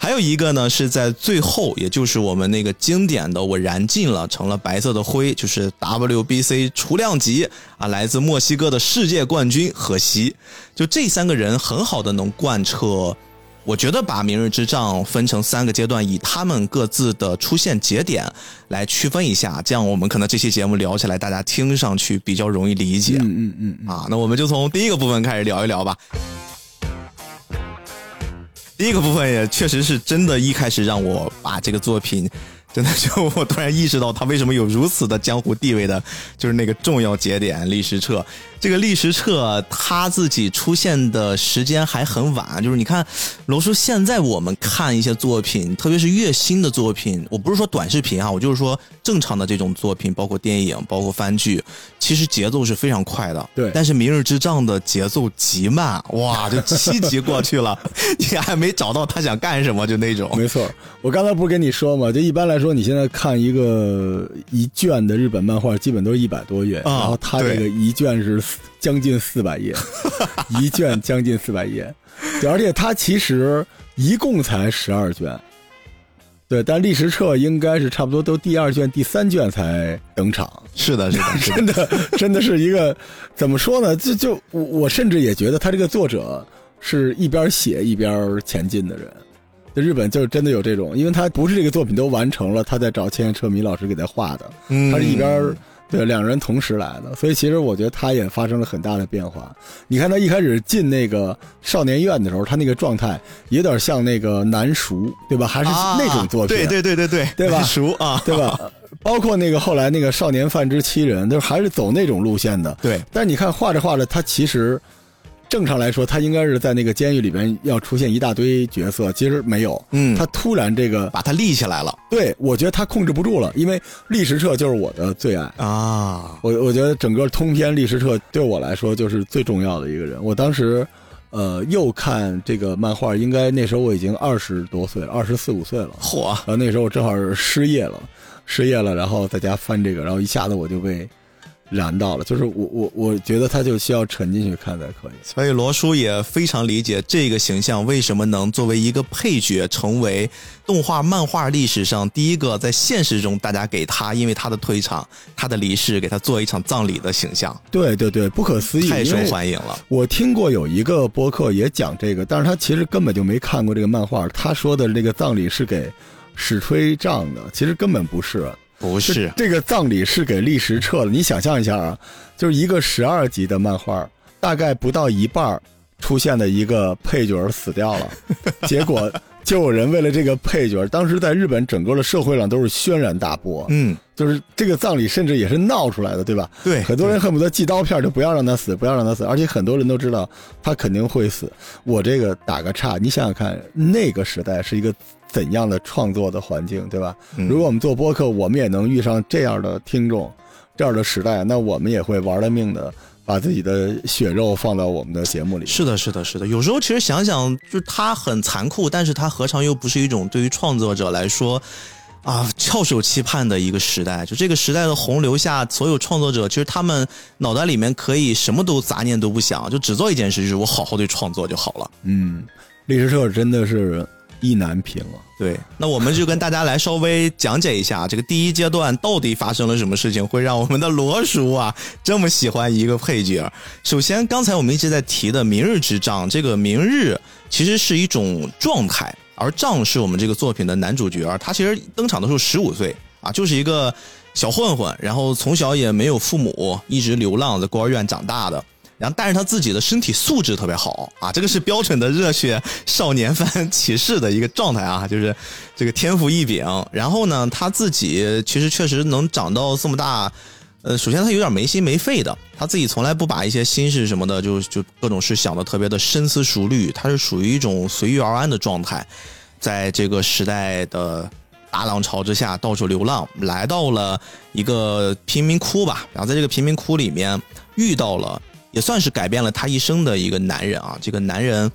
还有一个呢，是在最后，也就是我们那个经典的“我燃尽了，成了白色的灰”，就是 WBC 除量级啊，来自墨西哥的世界冠军荷西。就这三个人，很好的能贯彻。我觉得把《明日之仗》分成三个阶段，以他们各自的出现节点来区分一下，这样我们可能这期节目聊起来，大家听上去比较容易理解。嗯嗯嗯啊，那我们就从第一个部分开始聊一聊吧。第一个部分也确实是真的，一开始让我把这个作品。真的就我突然意识到他为什么有如此的江湖地位的，就是那个重要节点历史册。这个历史册他自己出现的时间还很晚，就是你看罗叔现在我们看一些作品，特别是越新的作品，我不是说短视频啊，我就是说正常的这种作品，包括电影，包括番剧，其实节奏是非常快的。对，但是《明日之仗》的节奏极慢，哇，就七集过去了，你还没找到他想干什么，就那种。没错，我刚才不是跟你说吗？就一般来说。说你现在看一个一卷的日本漫画，基本都是一百多页，然后它这个一卷是将近四百页，一卷将近四百页，而且它其实一共才十二卷，对，但历史册应该是差不多都第二卷、第三卷才登场。是的，是的，真的，真的是一个怎么说呢？就就我我甚至也觉得他这个作者是一边写一边前进的人。日本就是真的有这种，因为他不是这个作品都完成了，他在找千叶彻弥老师给他画的，嗯他是一边对两人同时来的，所以其实我觉得他也发生了很大的变化。你看他一开始进那个少年院的时候，他那个状态有点像那个南熟，对吧？还是那种作品，对对对对对，对吧？熟啊，对吧？包括那个后来那个少年犯之七人，就是还是走那种路线的。对，但是你看画着画着，他其实。正常来说，他应该是在那个监狱里边要出现一大堆角色，其实没有。嗯，他突然这个把他立起来了。对，我觉得他控制不住了，因为历史册就是我的最爱啊。我我觉得整个通篇历史册对我来说就是最重要的一个人。我当时，呃，又看这个漫画，应该那时候我已经二十多岁了，二十四五岁了。嚯！然后那时候我正好是失业了，失业了，然后在家翻这个，然后一下子我就被。燃到了，就是我我我觉得他就需要沉进去看才可以。所以罗叔也非常理解这个形象为什么能作为一个配角，成为动画漫画历史上第一个在现实中大家给他因为他的退场、他的离世给他做一场葬礼的形象。对对对，不可思议，太受欢迎了。我听过有一个播客也讲这个，但是他其实根本就没看过这个漫画。他说的这个葬礼是给史推账的，其实根本不是。不是这个葬礼是给历史撤了，你想象一下啊，就是一个十二集的漫画，大概不到一半出现的一个配角死掉了，结果就有人为了这个配角，当时在日本整个的社会上都是轩然大波，嗯，就是这个葬礼甚至也是闹出来的，对吧？对，很多人恨不得寄刀片，就不要让他死，不要让他死，而且很多人都知道他肯定会死。我这个打个岔，你想想看，那个时代是一个。怎样的创作的环境，对吧？如果我们做播客，我们也能遇上这样的听众，这样的时代，那我们也会玩了命的把自己的血肉放到我们的节目里。是的，是的，是的。有时候其实想想，就它很残酷，但是它何尝又不是一种对于创作者来说啊翘首期盼的一个时代？就这个时代的洪流下，所有创作者其实他们脑袋里面可以什么都杂念都不想，就只做一件事，就是我好好的创作就好了。嗯，历史社真的是。意难平了。对，那我们就跟大家来稍微讲解一下这个第一阶段到底发生了什么事情，会让我们的罗叔啊这么喜欢一个配角。首先，刚才我们一直在提的“明日之仗”，这个“明日”其实是一种状态，而“仗”是我们这个作品的男主角。他其实登场的时候十五岁啊，就是一个小混混，然后从小也没有父母，一直流浪在孤儿院长大的。然后，但是他自己的身体素质特别好啊，这个是标准的热血少年番骑士的一个状态啊，就是这个天赋异禀。然后呢，他自己其实确实能长到这么大，呃，首先他有点没心没肺的，他自己从来不把一些心事什么的，就就各种事想的特别的深思熟虑，他是属于一种随遇而安的状态，在这个时代的大浪潮之下到处流浪，来到了一个贫民窟吧，然后在这个贫民窟里面遇到了。也算是改变了他一生的一个男人啊！这个男人，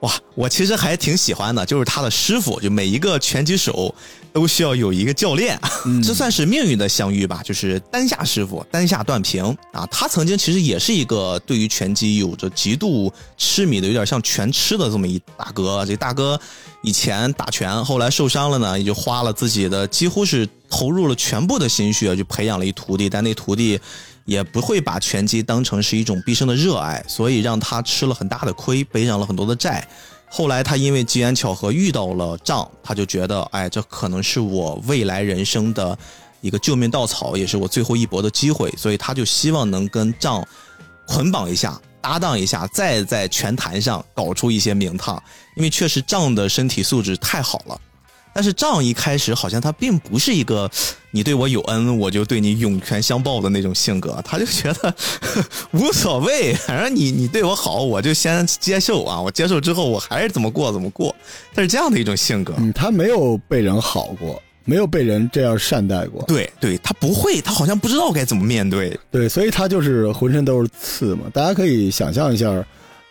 哇，我其实还挺喜欢的，就是他的师傅，就每一个拳击手都需要有一个教练，这算是命运的相遇吧。就是丹下师傅，丹下段平啊，他曾经其实也是一个对于拳击有着极度痴迷的，有点像拳痴的这么一大哥。这大哥以前打拳，后来受伤了呢，也就花了自己的几乎是投入了全部的心血，就培养了一徒弟，但那徒弟。也不会把拳击当成是一种毕生的热爱，所以让他吃了很大的亏，背上了很多的债。后来他因为机缘巧合遇到了仗，他就觉得，哎，这可能是我未来人生的一个救命稻草，也是我最后一搏的机会，所以他就希望能跟仗捆绑一下，搭档一下，再在拳坛上搞出一些名堂。因为确实仗的身体素质太好了。但是仗一开始好像他并不是一个你对我有恩我就对你涌泉相报的那种性格，他就觉得 无所谓，反正你你对我好我就先接受啊，我接受之后我还是怎么过怎么过，他是这样的一种性格。嗯，他没有被人好过，没有被人这样善待过。对对，他不会，他好像不知道该怎么面对。对，所以他就是浑身都是刺嘛。大家可以想象一下，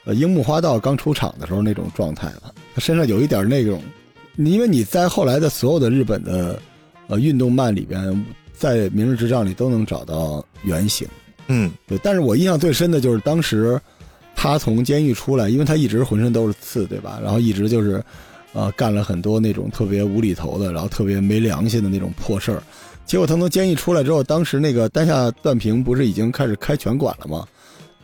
呃，樱木花道刚出场的时候那种状态了，他身上有一点那种。你因为你在后来的所有的日本的，呃，运动漫里边，在《明日之杖》里都能找到原型，嗯，对。但是我印象最深的就是当时他从监狱出来，因为他一直浑身都是刺，对吧？然后一直就是，呃，干了很多那种特别无厘头的，然后特别没良心的那种破事儿。结果他从监狱出来之后，当时那个丹下段平不是已经开始开拳馆了吗？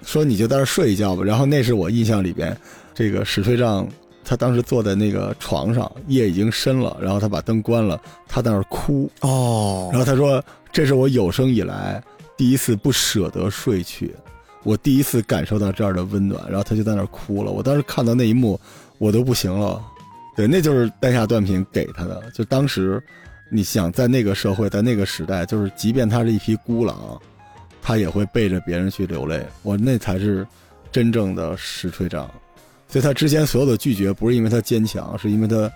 说你就在这睡一觉吧。然后那是我印象里边这个史吹杖。他当时坐在那个床上，夜已经深了，然后他把灯关了，他在那儿哭哦。然后他说：“这是我有生以来第一次不舍得睡去，我第一次感受到这儿的温暖。”然后他就在那儿哭了。我当时看到那一幕，我都不行了。对，那就是丹下断品给他的。就当时，你想在那个社会，在那个时代，就是即便他是一匹孤狼，他也会背着别人去流泪。我那才是真正的石锤杖。所以他之前所有的拒绝，不是因为他坚强，是因为他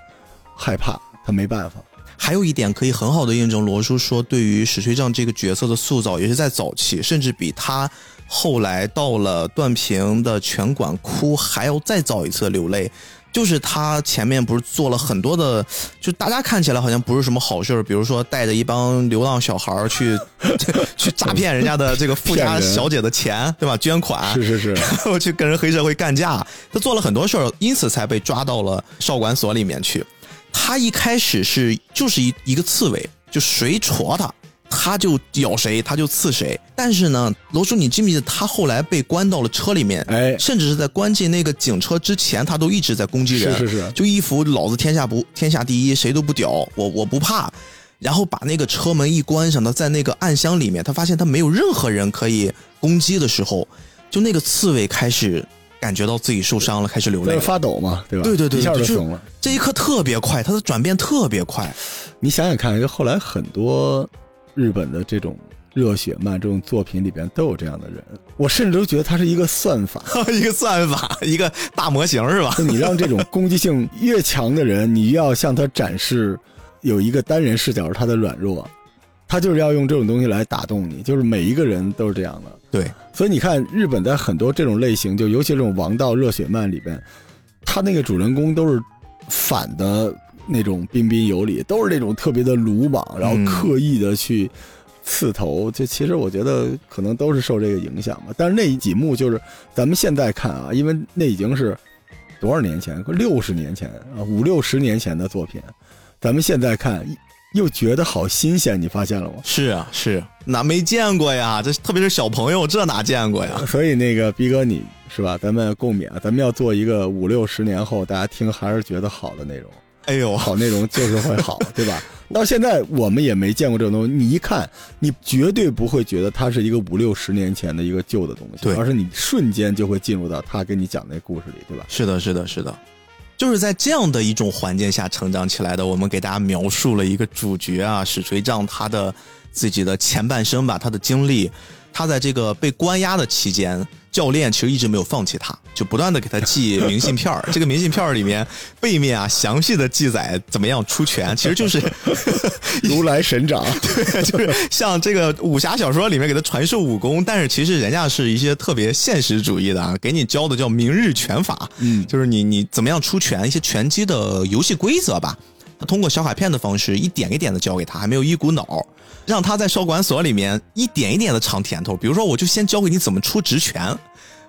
害怕，他没办法。还有一点可以很好的印证罗叔说，对于史吹杖这个角色的塑造，也是在早期，甚至比他后来到了段平的拳馆哭还要再早一次流泪。就是他前面不是做了很多的，就大家看起来好像不是什么好事比如说带着一帮流浪小孩去 去诈骗人家的这个富家小姐的钱，对吧？捐款是是是，然后去跟人黑社会干架，他做了很多事儿，因此才被抓到了少管所里面去。他一开始是就是一一个刺猬，就谁戳他。他就咬谁，他就刺谁。但是呢，罗叔，你记不记得他后来被关到了车里面？哎，甚至是在关进那个警车之前，他都一直在攻击人。是是是，就一副老子天下不天下第一，谁都不屌，我我不怕。然后把那个车门一关上，他在那个暗箱里面，他发现他没有任何人可以攻击的时候，就那个刺猬开始感觉到自己受伤了，开始流泪，发抖嘛，对吧？对对对，一下就怂了。这一刻特别快，他的转变特别快。你想想看，就后来很多。日本的这种热血漫这种作品里边都有这样的人，我甚至都觉得他是一个算法，一个算法，一个大模型是吧？你让这种攻击性越强的人，你要向他展示有一个单人视角他的软弱，他就是要用这种东西来打动你，就是每一个人都是这样的。对，所以你看日本在很多这种类型，就尤其这种王道热血漫里边，他那个主人公都是反的。那种彬彬有礼，都是那种特别的鲁莽，然后刻意的去刺头。这其实我觉得可能都是受这个影响吧。但是那几幕就是咱们现在看啊，因为那已经是多少年前，六十年前啊，五六十年前的作品，咱们现在看又觉得好新鲜。你发现了吗？是啊，是哪没见过呀？这特别是小朋友，这哪见过呀？所以那个逼哥，你是吧？咱们共勉，咱们要做一个五六十年后大家听还是觉得好的内容。哎呦，好内容就是会好，对吧？到现在我们也没见过这种东西，你一看，你绝对不会觉得它是一个五六十年前的一个旧的东西，对，而是你瞬间就会进入到他给你讲那故事里，对吧？是的，是的，是的，就是在这样的一种环境下成长起来的。我们给大家描述了一个主角啊，史锤杖他的自己的前半生吧，他的经历。他在这个被关押的期间，教练其实一直没有放弃他，就不断的给他寄明信片儿。这个明信片儿里面背面啊，详细的记载怎么样出拳，其实就是 如来神掌，对，就是像这个武侠小说里面给他传授武功，但是其实人家是一些特别现实主义的啊，给你教的叫明日拳法，嗯就是你你怎么样出拳，一些拳击的游戏规则吧。他通过小卡片的方式，一点一点的教给他，还没有一股脑，让他在少管所里面一点一点的尝甜头。比如说，我就先教给你怎么出直拳，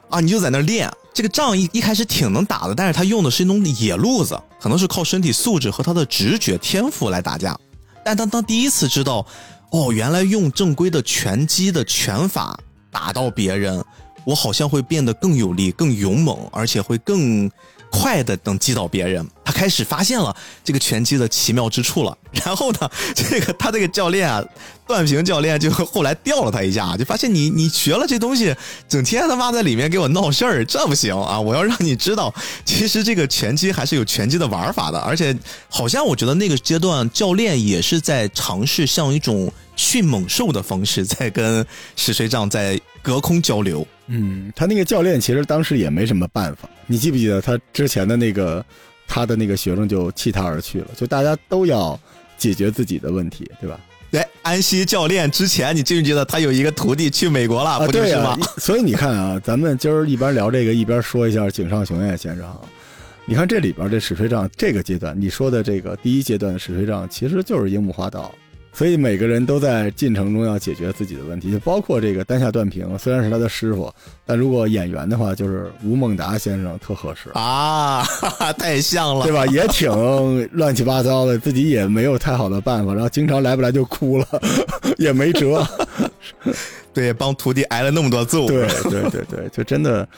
啊，你就在那儿练。这个仗一一开始挺能打的，但是他用的是一种野路子，可能是靠身体素质和他的直觉天赋来打架。但当当第一次知道，哦，原来用正规的拳击的拳法打到别人，我好像会变得更有力、更勇猛，而且会更快的能击倒别人。他开始发现了这个拳击的奇妙之处了。然后呢，这个他这个教练啊，段平教练就后来吊了他一下，就发现你你学了这东西，整天他妈在里面给我闹事儿，这不行啊！我要让你知道，其实这个拳击还是有拳击的玩法的，而且好像我觉得那个阶段教练也是在尝试像一种驯猛兽的方式，在跟史水长在隔空交流。嗯，他那个教练其实当时也没什么办法。你记不记得他之前的那个他的那个学生就弃他而去了？就大家都要解决自己的问题，对吧？对，安西教练之前你记不记得他有一个徒弟去美国了，啊，不就是吗？所以你看啊，咱们今儿一边聊这个，一边说一下井上雄彦先生啊。你看这里边这史水账这个阶段，你说的这个第一阶段的史水账，其实就是樱木花道。所以每个人都在进程中要解决自己的问题，就包括这个丹下断平，虽然是他的师傅，但如果演员的话，就是吴孟达先生特合适，啊，哈 哈太像了，对吧？也挺乱七八糟的，自己也没有太好的办法，然后经常来不来就哭了，也没辙。对，帮徒弟挨了那么多揍，对对对对，就真的，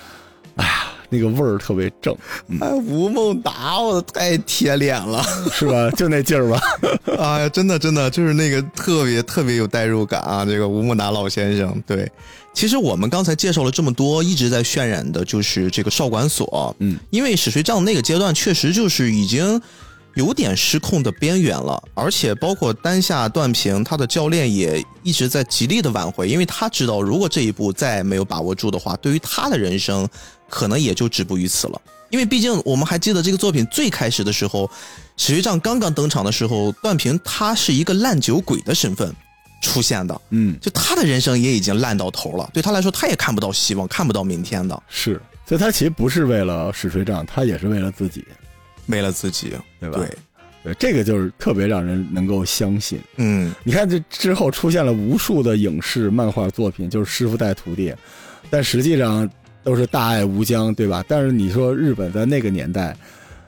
哎呀，那个味儿特别正，哎，吴孟达，我太贴脸了，是吧？就那劲儿吧。哎呀，真的真的就是那个特别特别有代入感啊！这个吴孟达老先生，对，其实我们刚才介绍了这么多，一直在渲染的就是这个少管所，嗯，因为史水账那个阶段确实就是已经有点失控的边缘了，而且包括丹下断平，他的教练也一直在极力的挽回，因为他知道如果这一步再没有把握住的话，对于他的人生可能也就止步于此了。因为毕竟我们还记得这个作品最开始的时候，史学长刚刚登场的时候，段平他是一个烂酒鬼的身份出现的，嗯，就他的人生也已经烂到头了，对他来说他也看不到希望，看不到明天的，是，所以他其实不是为了史水账，他也是为了自己，为了自己，对吧？对，对，这个就是特别让人能够相信。嗯，你看，这之后出现了无数的影视、漫画作品，就是师傅带徒弟，但实际上都是大爱无疆，对吧？但是你说日本在那个年代，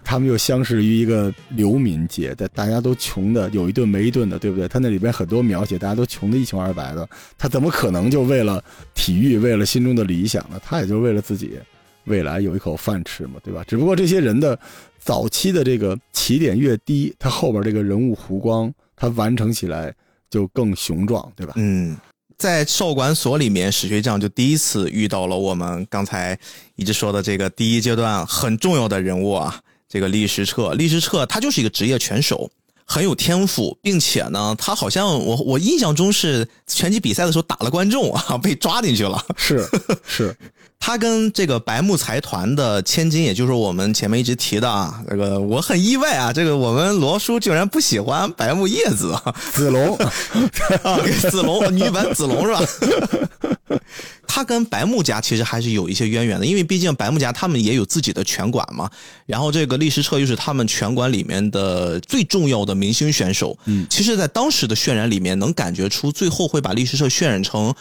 他们又相识于一个流民界，大大家都穷的有一顿没一顿的，对不对？他那里边很多描写，大家都穷的一穷二白的，他怎么可能就为了体育，为了心中的理想呢？他也就为了自己未来有一口饭吃嘛，对吧？只不过这些人的早期的这个起点越低，他后边这个人物弧光，他完成起来就更雄壮，对吧？嗯，在少管所里面，史学长就第一次遇到了我们刚才一直说的这个第一阶段很重要的人物啊，这个李时彻。李时彻他就是一个职业拳手，很有天赋，并且呢，他好像我我印象中是拳击比赛的时候打了观众啊，被抓进去了。是是，他跟这个白木财团的千金，也就是我们前面一直提的啊，这个我很意外啊，这个我们罗叔竟然不喜欢白木叶子啊，子龙 啊，子龙女版子龙是吧？他跟白木家其实还是有一些渊源的，因为毕竟白木家他们也有自己的拳馆嘛。然后这个力士彻又是他们拳馆里面的最重要的明星选手。嗯其实，在当时的渲染里面，能感觉出最后会把力士彻渲染成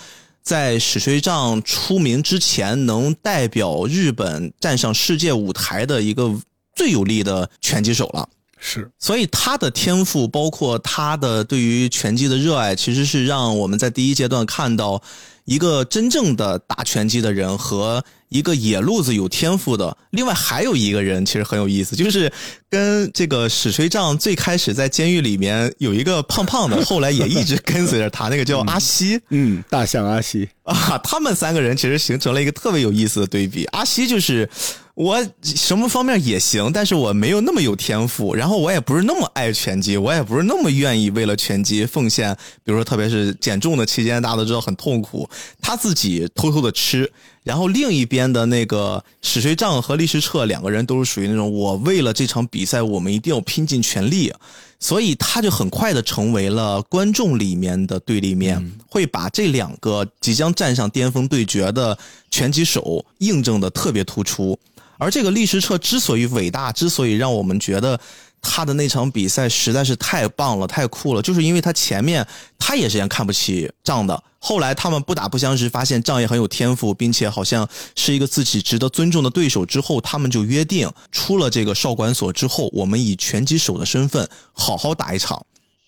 在史学丈出名之前，能代表日本站上世界舞台的一个最有力的拳击手了。是所以他的天赋，包括他的对于拳击的热爱，其实是让我们在第一阶段看到一个真正的打拳击的人和一个野路子有天赋的。另外还有一个人其实很有意思，就是跟这个史吹丈最开始在监狱里面有一个胖胖的，后来也一直跟随着他，那个叫阿西。嗯，大象阿西，啊，他们三个人其实形成了一个特别有意思的对比。阿西就是我什么方面也行，但是我没有那么有天赋，然后我也不是那么爱拳击，我也不是那么愿意为了拳击奉献。比如说，特别是减重的期间，大家都知道很痛苦，他自己偷偷的吃。然后另一边的那个史水账和李时彻两个人都是属于那种我为了这场比赛，我们一定要拼尽全力，所以他就很快的成为了观众里面的对立面，会把这两个即将站上巅峰对决的拳击手印证的特别突出。而这个历时彻之所以伟大，之所以让我们觉得他的那场比赛实在是太棒了、太酷了，就是因为他前面他也是先看不起仗的，后来他们不打不相识，发现仗也很有天赋，并且好像是一个自己值得尊重的对手之后，他们就约定出了这个少管所之后，我们以拳击手的身份好好打一场。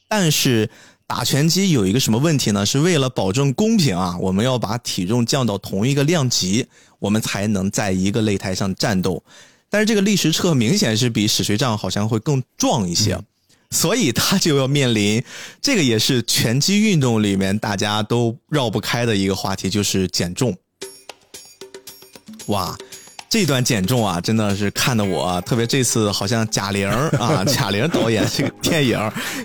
但是打拳击有一个什么问题呢？是为了保证公平啊，我们要把体重降到同一个量级。我们才能在一个擂台上战斗，但是这个立石彻明显是比史学丈好像会更壮一些，所以他就要面临这个也是拳击运动里面大家都绕不开的一个话题，就是减重。哇！这段减重啊，真的是看得我特别。这次好像贾玲啊，贾玲导演这个电影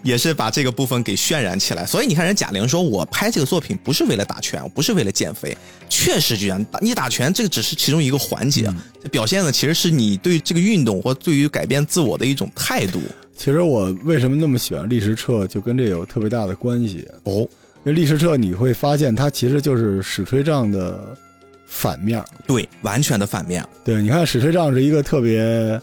也是把这个部分给渲染起来。所以你看，人贾玲说：“我拍这个作品不是为了打拳，不是为了减肥。”确实，就像你打拳，这个只是其中一个环节，表现的其实是你对这个运动或对于改变自我的一种态度。其实我为什么那么喜欢历时彻，就跟这有特别大的关系哦。因为历时彻，你会发现他其实就是史吹杖的。反面对，完全的反面。对，你看史吹丈是一个特别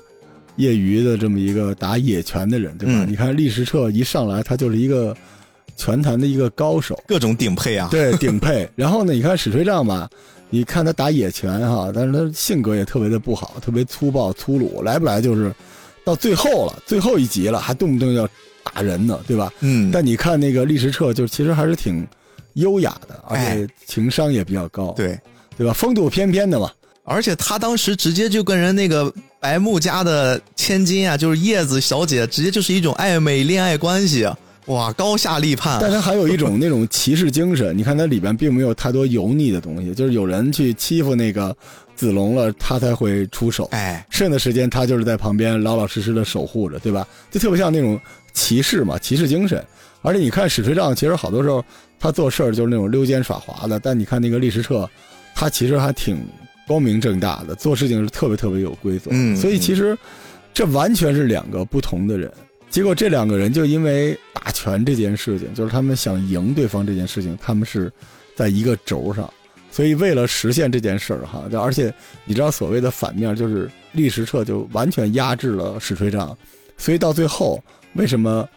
业余的这么一个打野拳的人，对吧？你看历时彻一上来，他就是一个拳坛的一个高手，各种顶配啊。对，顶配。然后呢，你看史吹丈吧，你看他打野拳哈，但是他性格也特别的不好，特别粗暴粗鲁，来不来就是到最后了，最后一集了，还动不动要打人呢，对吧？嗯。但你看那个历时彻，就其实还是挺优雅的，而且情商也比较高。对。对吧？风度翩翩的嘛，而且他当时直接就跟人那个白木家的千金啊，就是叶子小姐，直接就是一种暧昧恋爱关系，哇，高下立判。但他还有一种 那种骑士精神，你看他里边并没有太多油腻的东西，就是有人去欺负那个子龙了，他才会出手。哎，剩的时间他就是在旁边老老实实的守护着，对吧？就特别像那种骑士嘛，骑士精神。而且你看史锤杖，其实好多时候他做事儿就是那种溜肩耍滑的，但你看那个历史彻。他其实还挺光明正大的，做事情是特别特别有规则。嗯，所以其实这完全是两个不同的人。结果这两个人就因为打拳这件事情，就是他们想赢对方这件事情，他们是在一个轴上。所以为了实现这件事儿，哈，而且你知道所谓的反面就是历史彻就完全压制了史吹杖，所以到最后为什么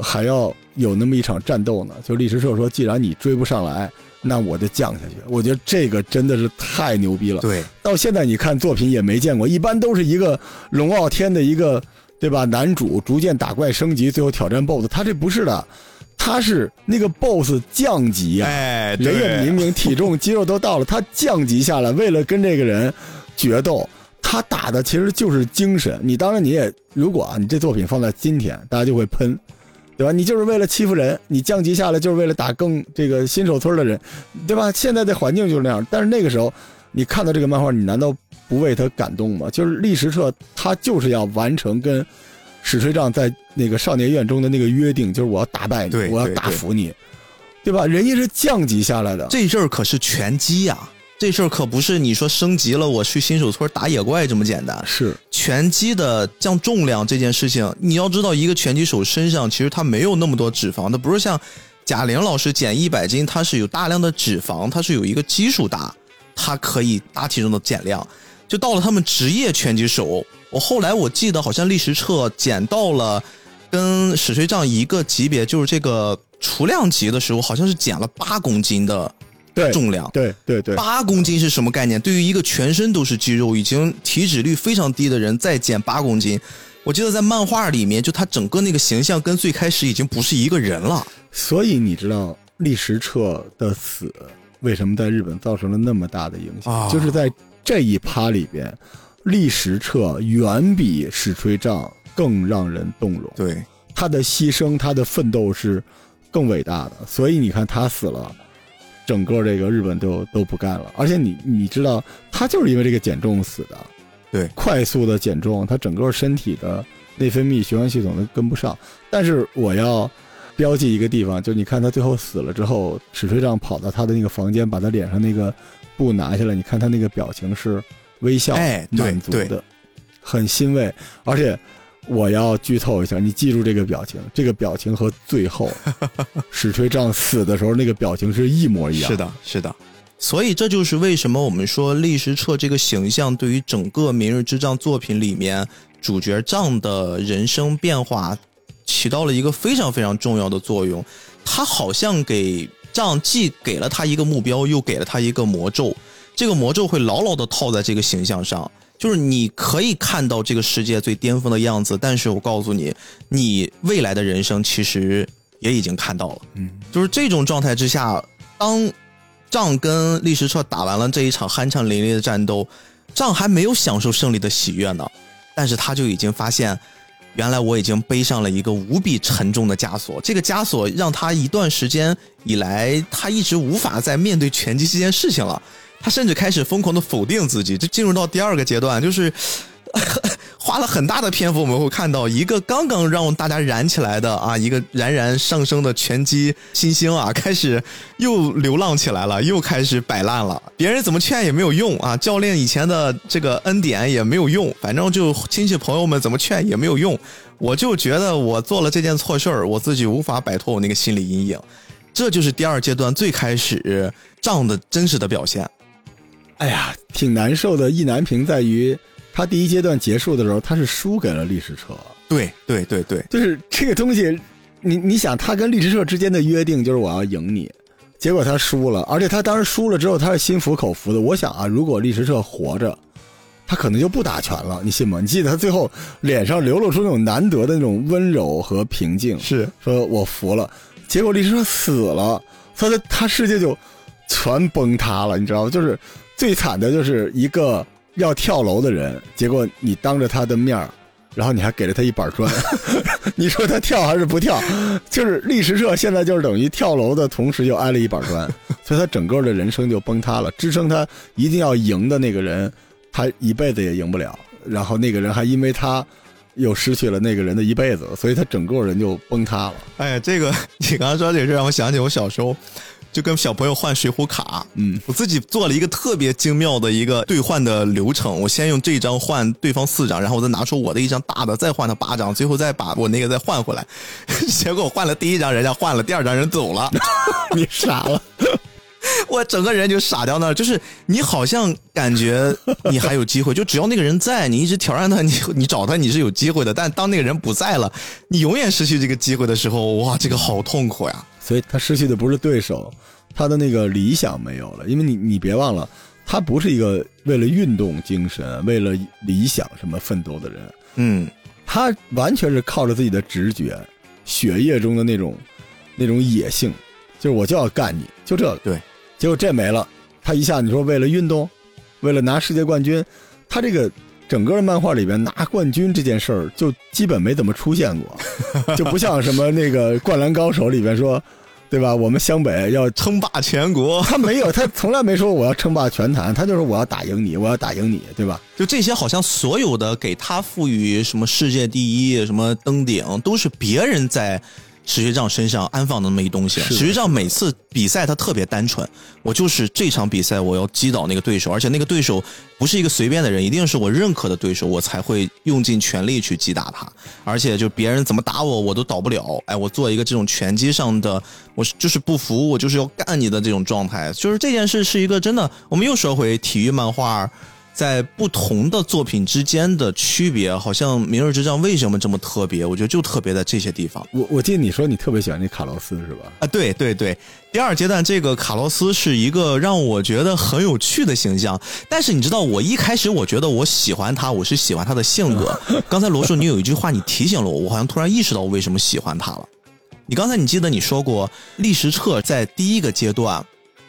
还要有那么一场战斗呢？就历史彻说，既然你追不上来。那我就降下去，我觉得这个真的是太牛逼了。对，到现在你看作品也没见过，一般都是一个龙傲天的一个，对吧？男主逐渐打怪升级，最后挑战 BOSS，他这不是的，他是那个 BOSS 降级啊！哎，人也明明体重肌肉都到了，他降级下来，为了跟这个人决斗，他打的其实就是精神。你当然你也，如果啊，你这作品放在今天，大家就会喷。对吧？你就是为了欺负人，你降级下来就是为了打更这个新手村的人，对吧？现在的环境就是那样。但是那个时候，你看到这个漫画，你难道不为他感动吗？就是历史彻他就是要完成跟史吹杖在那个少年院中的那个约定，就是我要打败你，我要打服你，对吧？人家是降级下来的，这阵儿可是拳击呀。这事儿可不是你说升级了，我去新手村打野怪这么简单。是拳击的降重量这件事情，你要知道，一个拳击手身上其实他没有那么多脂肪，他不是像贾玲老师减一百斤，他是有大量的脂肪，他是有一个基数大，他可以大体重的减量。就到了他们职业拳击手，我后来我记得好像历时彻减到了跟史吹杖一个级别，就是这个雏量级的时候，好像是减了八公斤的。重量对对对，八公斤是什么概念？对于一个全身都是肌肉、已经体脂率非常低的人，再减八公斤，我记得在漫画里面，就他整个那个形象跟最开始已经不是一个人了。所以你知道立石彻的死为什么在日本造成了那么大的影响？就是在这一趴里边，立石彻远比史吹丈更让人动容。对他的牺牲，他的奋斗是更伟大的。所以你看他死了。整个这个日本都都不干了，而且你你知道，他就是因为这个减重死的，对快速的减重，他整个身体的内分泌循环系统都跟不上。但是我要标记一个地方，就你看他最后死了之后，史吹杖跑到他的那个房间，把他脸上那个布拿下来，你看他那个表情是微笑、哎对对满足的，很欣慰。而且我要剧透一下，你记住这个表情，这个表情和最后 史吹杖死的时候那个表情是一模一样。是的，是的。所以这就是为什么我们说立时彻这个形象对于整个《明日之杖》作品里面主角杖的人生变化起到了一个非常非常重要的作用。他好像给杖既给了他一个目标，又给了他一个魔咒。这个魔咒会牢牢的套在这个形象上，就是你可以看到这个世界最巅峰的样子，但是我告诉你，你未来的人生其实也已经看到了。嗯，就是这种状态之下，当仗跟历史彻打完了这一场酣畅淋漓的战斗，仗还没有享受胜利的喜悦呢，但是他就已经发现，原来我已经背上了一个无比沉重的枷锁。这个枷锁让他一段时间以来，他一直无法再面对拳击这件事情了。他甚至开始疯狂的否定自己，就进入到第二个阶段，就是 花了很大的篇幅，我们会看到一个刚刚让大家燃起来的啊，一个冉冉上升的拳击新星啊，开始又流浪起来了，又开始摆烂了。别人怎么劝也没有用啊，教练以前的这个恩典也没有用，反正就亲戚朋友们怎么劝也没有用。我就觉得我做了这件错事儿，我自己无法摆脱我那个心理阴影。这就是第二阶段最开始仗的真实的表现。哎呀，挺难受的。意难平在于，他第一阶段结束的时候，他是输给了历史车。对对对对，就是这个东西，你你想，他跟历史社之间的约定就是我要赢你，结果他输了，而且他当时输了之后，他是心服口服的。我想啊，如果历史社活着，他可能就不打拳了，你信吗？你记得他最后脸上流露出那种难得的那种温柔和平静，是说我服了。结果历史社死了，他的他世界就全崩塌了，你知道吗？就是最惨的就是一个要跳楼的人，结果你当着他的面儿然后你还给了他一板砖，你说他跳还是不跳？就是历史社现在就是等于跳楼的同时又挨了一板砖，所以他整个的人生就崩塌了。支撑他一定要赢的那个人，他一辈子也赢不了。然后那个人还因为他又失去了那个人的一辈子，所以他整个人就崩塌了。哎，这个 你刚刚说这事让我想起我小时候就跟小朋友换水浒卡，嗯，我自己做了一个特别精妙的一个兑换的流程。我先用这张换对方四张，然后我再拿出我的一张大的，再换他八张，最后再把我那个再换回来。结果我换了第一张，人家换了，第二张人走了，你傻了。我整个人就傻掉那儿。就是你好像感觉你还有机会，就只要那个人在，你一直挑战他，你你找他你是有机会的。但当那个人不在了，你永远失去这个机会的时候，哇，这个好痛苦呀！所以他失去的不是对手，他的那个理想没有了。因为你你别忘了，他不是一个为了运动精神、为了理想什么奋斗的人，嗯，他完全是靠着自己的直觉、血液中的那种那种野性，就是我就要干你，就这个。对，结果这没了，他一下你说为了运动，为了拿世界冠军，他这个。整个漫画里边拿冠军这件事儿就基本没怎么出现过，就不像什么那个《灌篮高手》里边说，对吧？我们湘北要称霸全国，他没有，他从来没说我要称霸全坛，他就是我要打赢你，我要打赢你，对吧？就这些，好像所有的给他赋予什么世界第一、什么登顶，都是别人在。史学长身上安放的那么一东西。史学长每次比赛他特别单纯，我就是这场比赛我要击倒那个对手，而且那个对手不是一个随便的人，一定是我认可的对手，我才会用尽全力去击打他。而且就别人怎么打我，我都倒不了。哎，我做一个这种拳击上的，我就是不服，我就是要干你的这种状态。就是这件事是一个真的。我们又说回体育漫画。在不同的作品之间的区别，好像《明日之战》为什么这么特别？我觉得就特别在这些地方。我我记得你说你特别喜欢那卡洛斯是吧？啊，对对对，第二阶段这个卡洛斯是一个让我觉得很有趣的形象。但是你知道，我一开始我觉得我喜欢他，我是喜欢他的性格。刚才罗叔，你有一句话你提醒了我，我好像突然意识到我为什么喜欢他了。你刚才你记得你说过，历史彻在第一个阶段，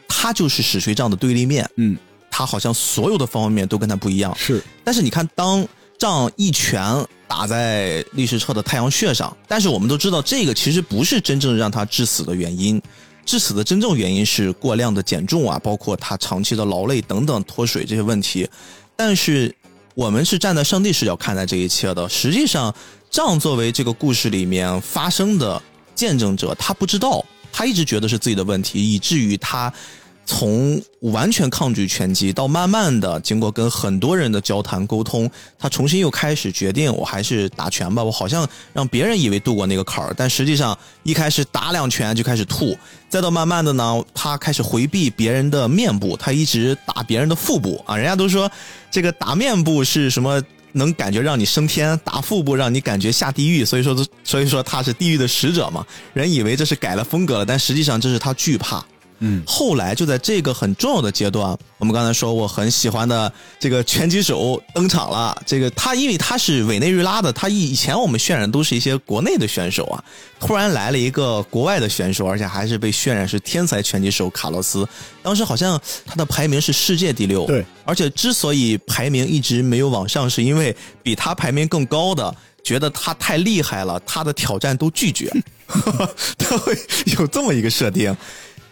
他就是史学杖的对立面。嗯。他好像所有的方方面面都跟他不一样，是。但是你看，当仗一拳打在历史彻的太阳穴上，但是我们都知道，这个其实不是真正让他致死的原因，致死的真正原因是过量的减重啊，包括他长期的劳累等等脱水这些问题。但是我们是站在上帝视角看待这一切的。实际上，仗作为这个故事里面发生的见证者，他不知道，他一直觉得是自己的问题，以至于他。从完全抗拒拳击到慢慢的经过跟很多人的交谈沟通，他重新又开始决定，我还是打拳吧。我好像让别人以为度过那个坎儿，但实际上一开始打两拳就开始吐，再到慢慢的呢，他开始回避别人的面部，他一直打别人的腹部啊。人家都说这个打面部是什么能感觉让你升天，打腹部让你感觉下地狱，所以说所以说他是地狱的使者嘛。人以为这是改了风格了，但实际上这是他惧怕。嗯，后来就在这个很重要的阶段，我们刚才说我很喜欢的这个拳击手登场了。这个他因为他是委内瑞拉的，他以前我们渲染都是一些国内的选手啊，突然来了一个国外的选手，而且还是被渲染是天才拳击手卡洛斯。当时好像他的排名是世界第六，对。而且之所以排名一直没有往上，是因为比他排名更高的觉得他太厉害了，他的挑战都拒绝，他会有这么一个设定。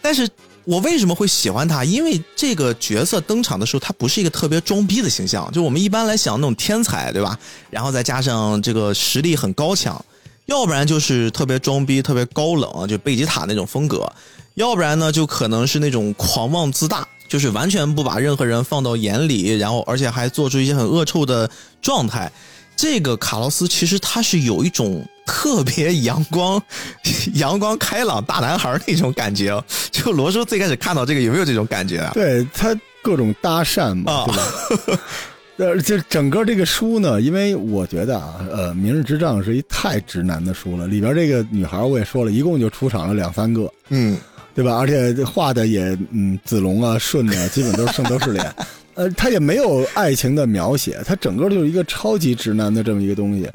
但是我为什么会喜欢他？因为这个角色登场的时候，他不是一个特别装逼的形象。就我们一般来想那种天才，对吧？然后再加上这个实力很高强，要不然就是特别装逼、特别高冷，就贝吉塔那种风格；要不然呢，就可能是那种狂妄自大，就是完全不把任何人放到眼里，然后而且还做出一些很恶臭的状态。这个卡洛斯其实他是有一种特别阳光、阳光开朗大男孩那种感觉。就罗叔最开始看到这个有没有这种感觉啊？对他各种搭讪嘛，对吧？呃，就整个这个书呢，因为我觉得啊，呃，《明日之丈》是一太直男的书了。里边这个女孩我也说了，一共就出场了两三个，嗯，对吧？而且画的也，嗯，子龙啊、顺啊，基本都是圣斗士脸。呃，他也没有爱情的描写，他整个就是一个超级直男的这么一个东西，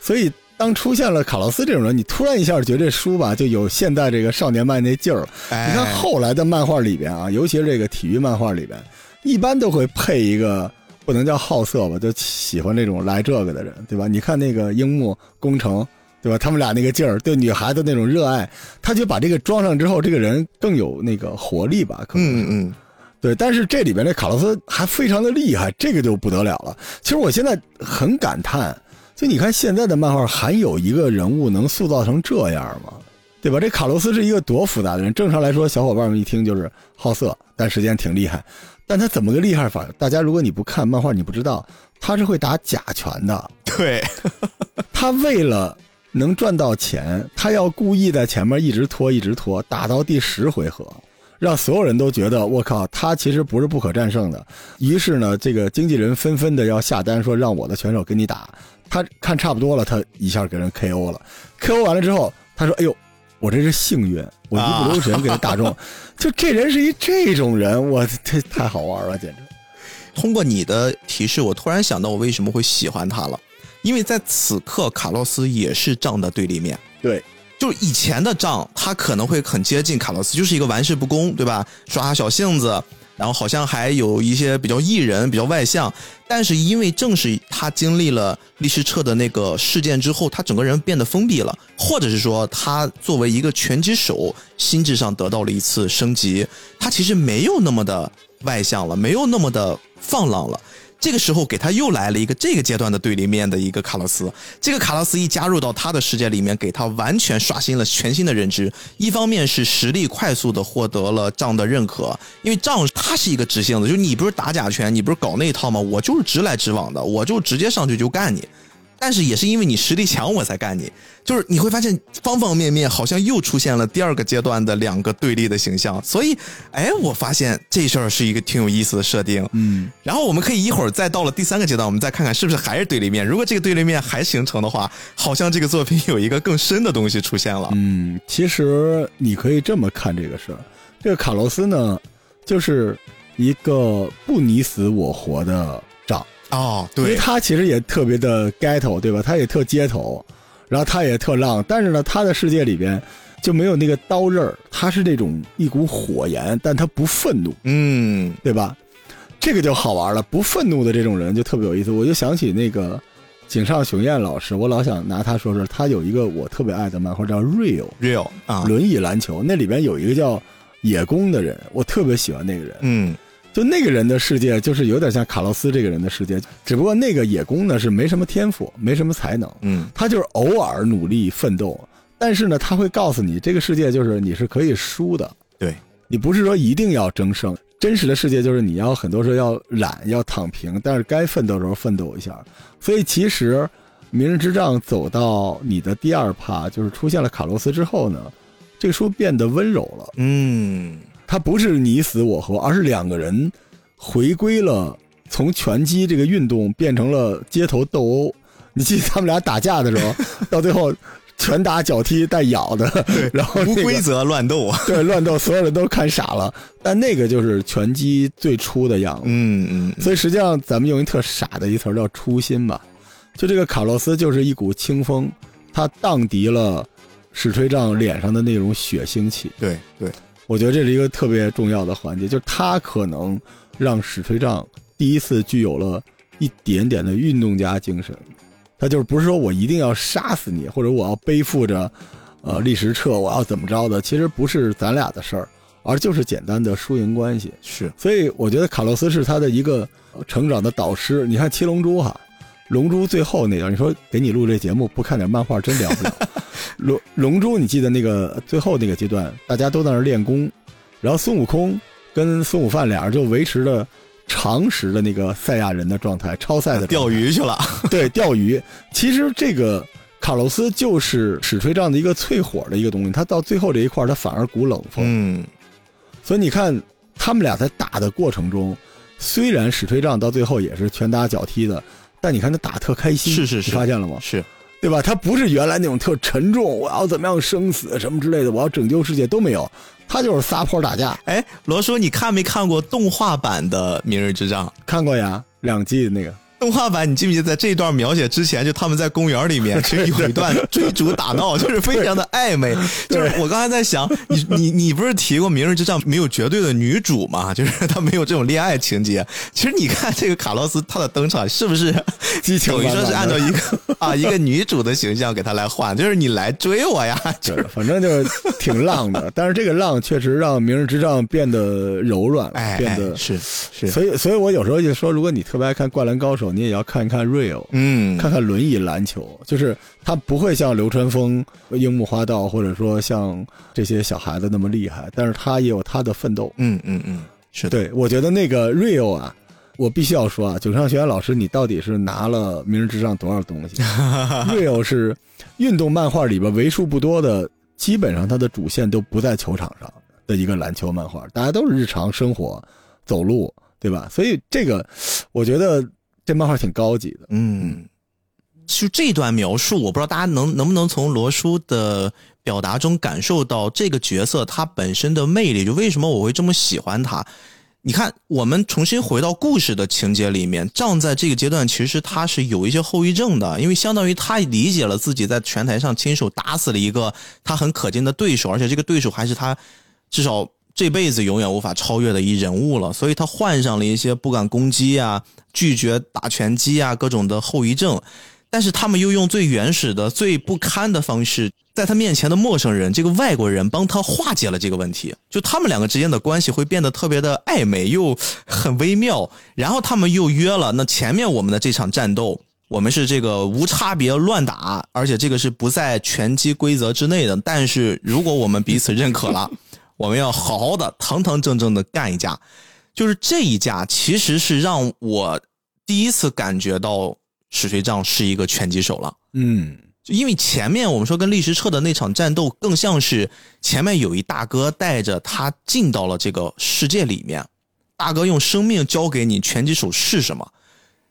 所以当出现了卡洛斯这种人，你突然一下觉得这书吧就有现在这个少年漫那劲儿了。你看后来的漫画里边啊，尤其是这个体育漫画里边，一般都会配一个不能叫好色吧，就喜欢这种来这个的人，对吧？你看那个樱木工程，对吧？他们俩那个劲儿，对女孩子那种热爱，他就把这个装上之后，这个人更有那个活力吧？可能嗯嗯。对，但是这里边这卡洛斯还非常的厉害，这个就不得了了。其实我现在很感叹，就你看现在的漫画，还有一个人物能塑造成这样吗？对吧？这卡洛斯是一个多复杂的人。正常来说，小伙伴们一听就是好色，但实际上挺厉害。但他怎么个厉害法？大家如果你不看漫画，你不知道他是会打假拳的。对，他为了能赚到钱，他要故意在前面一直拖，一直拖，打到第十回合。让所有人都觉得我靠，他其实不是不可战胜的。于是呢，这个经纪人纷纷的要下单，说让我的选手跟你打。他看差不多了，他一下给人 KO 了。KO 完了之后，他说：“哎呦，我这是幸运，我一不留神给他打中。”就这人是一这种人，我这太好玩了，简直。通过你的提示，我突然想到我为什么会喜欢他了，因为在此刻，卡洛斯也是仗的对立面。对。就是以前的仗，他可能会很接近卡洛斯，就是一个玩世不恭，对吧？耍小性子，然后好像还有一些比较艺人、比较外向。但是因为正是他经历了律师彻的那个事件之后，他整个人变得封闭了，或者是说他作为一个拳击手，心智上得到了一次升级，他其实没有那么的外向了，没有那么的放浪了。这个时候给他又来了一个这个阶段的对立面的一个卡洛斯，这个卡洛斯一加入到他的世界里面，给他完全刷新了全新的认知。一方面是实力快速的获得了仗的认可，因为仗他是一个直性子，就你不是打假拳，你不是搞那一套吗？我就是直来直往的，我就直接上去就干你。但是也是因为你实力强，我才干你。就是你会发现方方面面好像又出现了第二个阶段的两个对立的形象。所以，哎，我发现这事儿是一个挺有意思的设定。嗯，然后我们可以一会儿再到了第三个阶段，我们再看看是不是还是对立面。如果这个对立面还形成的话，好像这个作品有一个更深的东西出现了。嗯，其实你可以这么看这个事儿。这个卡洛斯呢，就是一个不你死我活的仗。哦，对，因为他其实也特别的 ghetto，对吧？他也特街头，然后他也特浪，但是呢，他的世界里边就没有那个刀刃儿，他是那种一股火焰，但他不愤怒，嗯，对吧？这个就好玩了，不愤怒的这种人就特别有意思。我就想起那个井上雄彦老师，我老想拿他说说，他有一个我特别爱的漫画叫《Real Real》啊，轮椅篮球，那里边有一个叫野宫的人，我特别喜欢那个人，嗯。就那个人的世界，就是有点像卡洛斯这个人的世界，只不过那个野工呢是没什么天赋，没什么才能，嗯，他就是偶尔努力奋斗，但是呢，他会告诉你，这个世界就是你是可以输的，对你不是说一定要争胜。真实的世界就是你要很多时候要懒，要躺平，但是该奋斗的时候奋斗一下。所以其实《明日之杖》走到你的第二趴，就是出现了卡洛斯之后呢，这个书变得温柔了。嗯，它不是你死我活，而是两个人回归了从拳击这个运动变成了街头斗殴。你记得他们俩打架的时候，到最后拳打脚踢带咬的，然后、那个、无规则乱斗，对乱斗，所有人都看傻了。但那个就是拳击最初的样子。嗯嗯，所以实际上咱们用一特傻的一词儿叫初心吧。就这个卡洛斯就是一股清风，他荡涤了史吹杖脸上的那种血腥气。对对，我觉得这是一个特别重要的环节，就是他可能让史崔杖第一次具有了一点点的运动家精神。他就是不是说我一定要杀死你，或者我要背负着，呃，历史册，我要怎么着的？其实不是咱俩的事儿，而就是简单的输赢关系。是，所以我觉得卡洛斯是他的一个成长的导师。你看《七龙珠》哈，《龙珠》最后那段，你说给你录这节目不看点漫画真聊不了。龙龙珠，你记得那个最后那个阶段，大家都在那练功，然后孙悟空跟孙悟饭俩人就维持着。常识的那个赛亚人的状态，超赛的钓鱼去了。对，钓鱼。其实这个卡洛斯就是史吹杖的一个淬火的一个东西，他到最后这一块，他反而鼓冷风。嗯，所以你看他们俩在打的过程中，虽然史吹杖到最后也是拳打脚踢的，但你看他打特开心。是是是，你发现了吗？是。对吧？他不是原来那种特沉重，我要怎么样生死什么之类的，我要拯救世界都没有，他就是撒泼打架。哎，罗叔，你看没看过动画版的《明日之战》？看过呀，两季的那个动画版，你记不记得在这一段描写之前，就他们在公园里面 其实有一段追逐打闹，就是非常的暧昧。就是我刚才在想，你你你不是提过《明日之战》没有绝对的女主嘛？就是他没有这种恋爱情节。其实你看这个卡洛斯他的登场是不是？等于说是按照一个啊 一个女主的形象给他来换，就是你来追我呀。就是反正就是挺浪的，但是这个浪确实让《明日之战》变得柔软，哎、变得是是。所以所以我有时候就说，如果你特别爱看《灌篮高手》，你也要看一看 Real，嗯，看看轮椅篮球，就是他不会像流川枫、樱木花道，或者说像这些小孩子那么厉害，但是他也有他的奋斗。嗯嗯嗯，是对，我觉得那个 Real 啊，我必须要说啊，九上学院老师，你到底是拿了《明日之上》多少东西？Real 是运动漫画里边为数不多的，基本上它的主线都不在球场上的一个篮球漫画，大家都是日常生活、走路，对吧？所以这个，我觉得。这漫画挺高级的，嗯，就这段描述，我不知道大家能能不能从罗叔的表达中感受到这个角色他本身的魅力，就为什么我会这么喜欢他。你看，我们重新回到故事的情节里面，仗在这个阶段其实他是有一些后遗症的，因为相当于他理解了自己在拳台上亲手打死了一个他很可敬的对手，而且这个对手还是他至少。这辈子永远无法超越的一人物了，所以他患上了一些不敢攻击啊、拒绝打拳击啊各种的后遗症。但是他们又用最原始的、最不堪的方式，在他面前的陌生人这个外国人帮他化解了这个问题。就他们两个之间的关系会变得特别的暧昧又很微妙。然后他们又约了，那前面我们的这场战斗，我们是这个无差别乱打，而且这个是不在拳击规则之内的。但是如果我们彼此认可了。我们要好好的、堂堂正正的干一架，就是这一架，其实是让我第一次感觉到史水仗是一个拳击手了。嗯，因为前面我们说跟历史彻的那场战斗，更像是前面有一大哥带着他进到了这个世界里面，大哥用生命交给你拳击手是什么，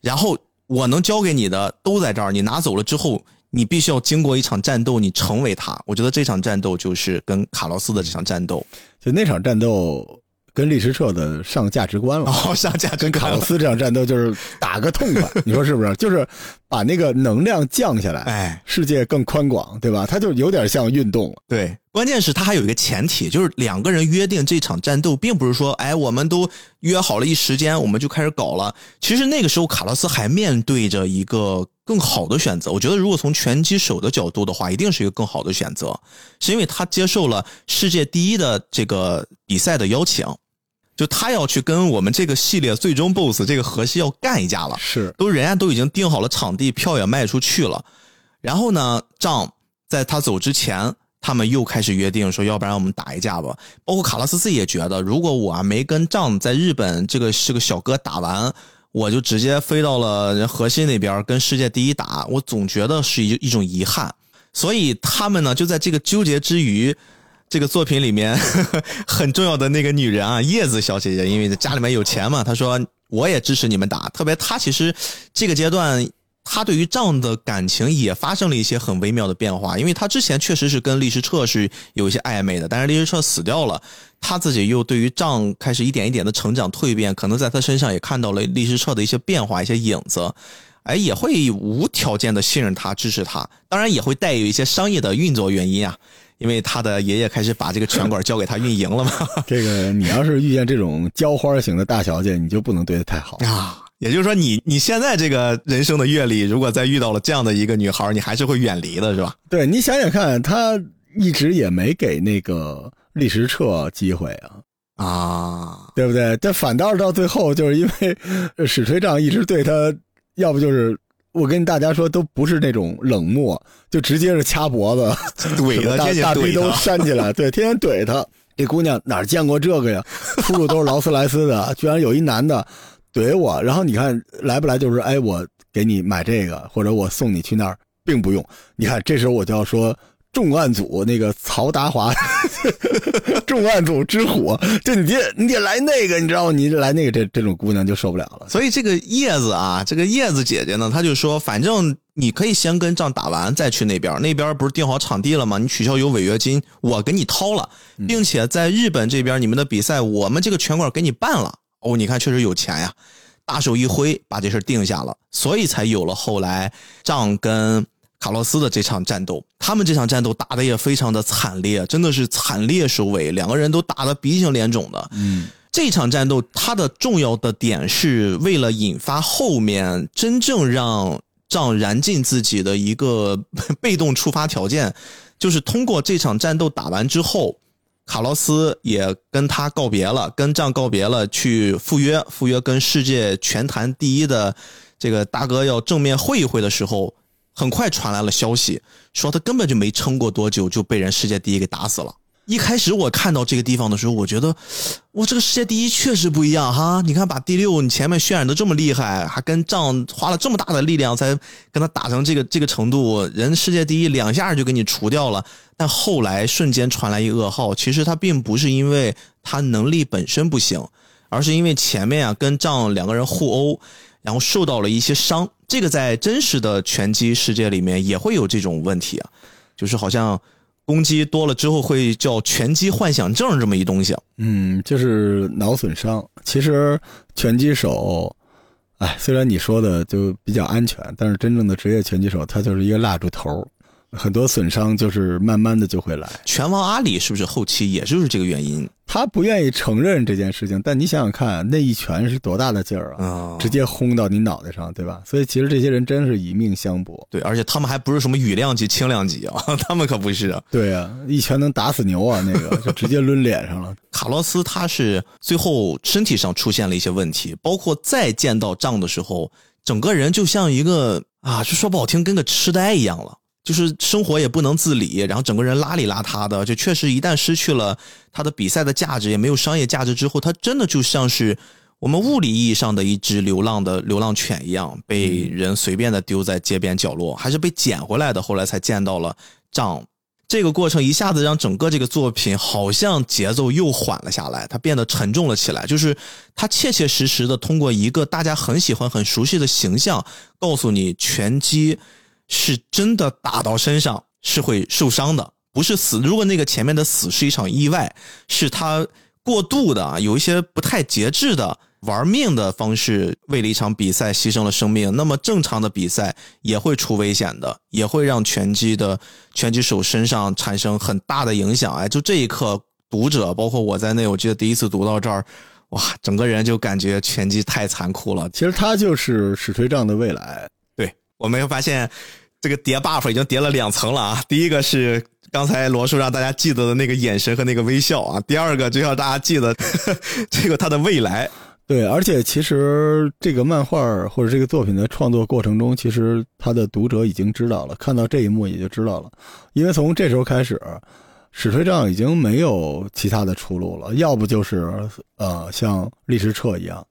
然后我能交给你的都在这儿，你拿走了之后。你必须要经过一场战斗，你成为他。我觉得这场战斗就是跟卡洛斯的这场战斗，就那场战斗跟历史彻的上价值观了。哦，上价值跟卡洛斯这场战斗就是打个痛快，你说是不是？就是把那个能量降下来，哎，世界更宽广，对吧？它就有点像运动了。对，关键是他还有一个前提，就是两个人约定这场战斗，并不是说，哎，我们都约好了一时间，我们就开始搞了。其实那个时候，卡洛斯还面对着一个。更好的选择，我觉得如果从拳击手的角度的话，一定是一个更好的选择，是因为他接受了世界第一的这个比赛的邀请，就他要去跟我们这个系列最终 BOSS 这个河西要干一架了，是都人家都已经定好了场地，票也卖出去了。然后呢，仗在他走之前，他们又开始约定说，要不然我们打一架吧。包括卡拉斯自己也觉得，如果我没跟仗在日本这个是个小哥打完，我就直接飞到了人河西那边跟世界第一打，我总觉得是一一种遗憾。所以他们呢，就在这个纠结之余。这个作品里面 很重要的那个女人啊，叶子小姐姐，因为家里面有钱嘛，她说我也支持你们打。特别她其实这个阶段，她对于仗的感情也发生了一些很微妙的变化，因为他之前确实是跟利时彻是有一些暧昧的，但是利时彻死掉了，他自己又对于仗开始一点一点的成长蜕变，可能在他身上也看到了利时彻的一些变化、一些影子，哎，也会无条件的信任他、支持他，当然也会带有一些商业的运作原因啊。因为他的爷爷开始把这个拳馆交给他运营了嘛。这个你要是遇见这种浇花型的大小姐，你就不能对她太好啊。也就是说，你你现在这个人生的阅历，如果再遇到了这样的一个女孩，你还是会远离的，是吧？对你想想看，他一直也没给那个李时彻机会啊啊，对不对？这反倒是到最后，就是因为史推丈一直对他，要不就是。我跟大家说，都不是那种冷漠，就直接是掐脖子，怼他，大大逼都扇起来，对，天天怼他。这姑娘哪见过这个呀？出入都是劳斯莱斯的，居然有一男的怼我。然后你看来不来，就是哎，我给你买这个，或者我送你去那儿，并不用。你看这时候我就要说。重案组那个曹达华，重案组之虎，就你得你得来那个，你知道吗？你来那个，这这种姑娘就受不了了。所以这个叶子啊，这个叶子姐姐呢，她就说，反正你可以先跟仗打完再去那边，那边不是定好场地了吗？你取消有违约金，我给你掏了，并且在日本这边你们的比赛，我们这个拳馆给你办了。哦，你看确实有钱呀，大手一挥把这事定下了，所以才有了后来仗跟。卡洛斯的这场战斗，他们这场战斗打的也非常的惨烈，真的是惨烈收尾，两个人都打的鼻青脸肿的。嗯，这场战斗它的重要的点是为了引发后面真正让仗燃尽自己的一个 被动触发条件，就是通过这场战斗打完之后，卡洛斯也跟他告别了，跟这样告别了，去赴约，赴约跟世界拳坛第一的这个大哥要正面会一会的时候。很快传来了消息，说他根本就没撑过多久就被人世界第一给打死了。一开始我看到这个地方的时候，我觉得，哇，这个世界第一确实不一样哈！你看，把第六你前面渲染的这么厉害，还跟仗花了这么大的力量才跟他打成这个这个程度，人世界第一两下就给你除掉了。但后来瞬间传来一噩耗，其实他并不是因为他能力本身不行，而是因为前面啊跟仗两个人互殴。然后受到了一些伤，这个在真实的拳击世界里面也会有这种问题啊，就是好像攻击多了之后会叫拳击幻想症这么一东西。嗯，就是脑损伤。其实拳击手，哎，虽然你说的就比较安全，但是真正的职业拳击手他就是一个蜡烛头。很多损伤就是慢慢的就会来。拳王阿里是不是后期也就是这个原因？他不愿意承认这件事情，但你想想看，那一拳是多大的劲儿啊！直接轰到你脑袋上，对吧？所以其实这些人真是以命相搏。对，而且他们还不是什么羽量级、轻量级啊，他们可不是。对啊，一拳能打死牛啊！那个 就直接抡脸上了。卡洛斯他是最后身体上出现了一些问题，包括再见到仗的时候，整个人就像一个啊，就说不好听，跟个痴呆一样了。就是生活也不能自理，然后整个人邋里邋遢的，就确实一旦失去了他的比赛的价值，也没有商业价值之后，他真的就像是我们物理意义上的一只流浪的流浪犬一样，被人随便的丢在街边角落，还是被捡回来的。后来才见到了仗，这个过程一下子让整个这个作品好像节奏又缓了下来，它变得沉重了起来。就是他切切实实的通过一个大家很喜欢、很熟悉的形象，告诉你拳击。是真的打到身上是会受伤的，不是死。如果那个前面的死是一场意外，是他过度的有一些不太节制的玩命的方式，为了一场比赛牺牲了生命，那么正常的比赛也会出危险的，也会让拳击的拳击手身上产生很大的影响。哎，就这一刻，读者包括我在内，我记得第一次读到这儿，哇，整个人就感觉拳击太残酷了。其实他就是史锤杖的未来。对我没有发现，这个叠 buff 已经叠了两层了啊！第一个是刚才罗叔让大家记得的那个眼神和那个微笑啊。第二个就要大家记得 这个他的未来。对，而且其实这个漫画或者这个作品的创作过程中，其实他的读者已经知道了，看到这一幕也就知道了，因为从这时候开始，史推丈已经没有其他的出路了，要不就是呃像历史彻一样。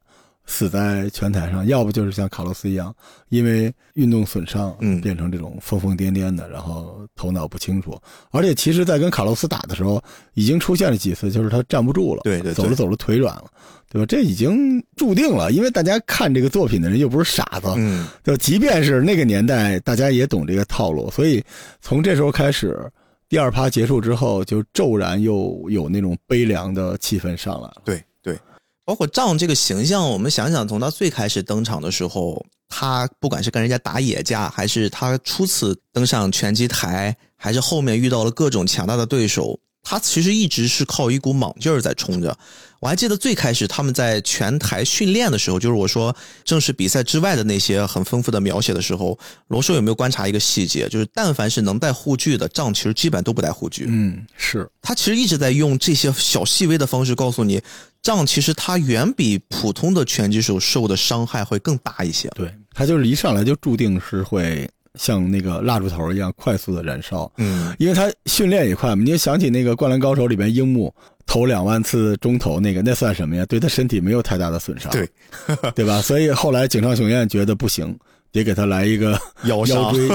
死在拳台上，要不就是像卡洛斯一样，因为运动损伤，嗯，变成这种疯疯癫癫的，然后头脑不清楚。而且，其实，在跟卡洛斯打的时候，已经出现了几次，就是他站不住了，对对，走着走着腿软了，对吧？这已经注定了，因为大家看这个作品的人又不是傻子，嗯，就即便是那个年代，大家也懂这个套路，所以从这时候开始，第二趴结束之后，就骤然又有那种悲凉的气氛上来了，对对。包括仗这个形象，我们想想，从他最开始登场的时候，他不管是跟人家打野架，还是他初次登上拳击台，还是后面遇到了各种强大的对手。他其实一直是靠一股莽劲儿在冲着。我还记得最开始他们在拳台训练的时候，就是我说正式比赛之外的那些很丰富的描写的时候，罗叔有没有观察一个细节？就是但凡是能带护具的仗，其实基本都不带护具。嗯，是他其实一直在用这些小细微的方式告诉你，仗其实他远比普通的拳击手受的伤害会更大一些。对他就是一上来就注定是会。像那个蜡烛头一样快速的燃烧，嗯，因为他训练也快嘛。你就想起那个《灌篮高手》里边樱木投两万次中投那个，那算什么呀？对他身体没有太大的损伤，对，对吧？所以后来井上雄彦觉得不行，得给他来一个 腰腰椎，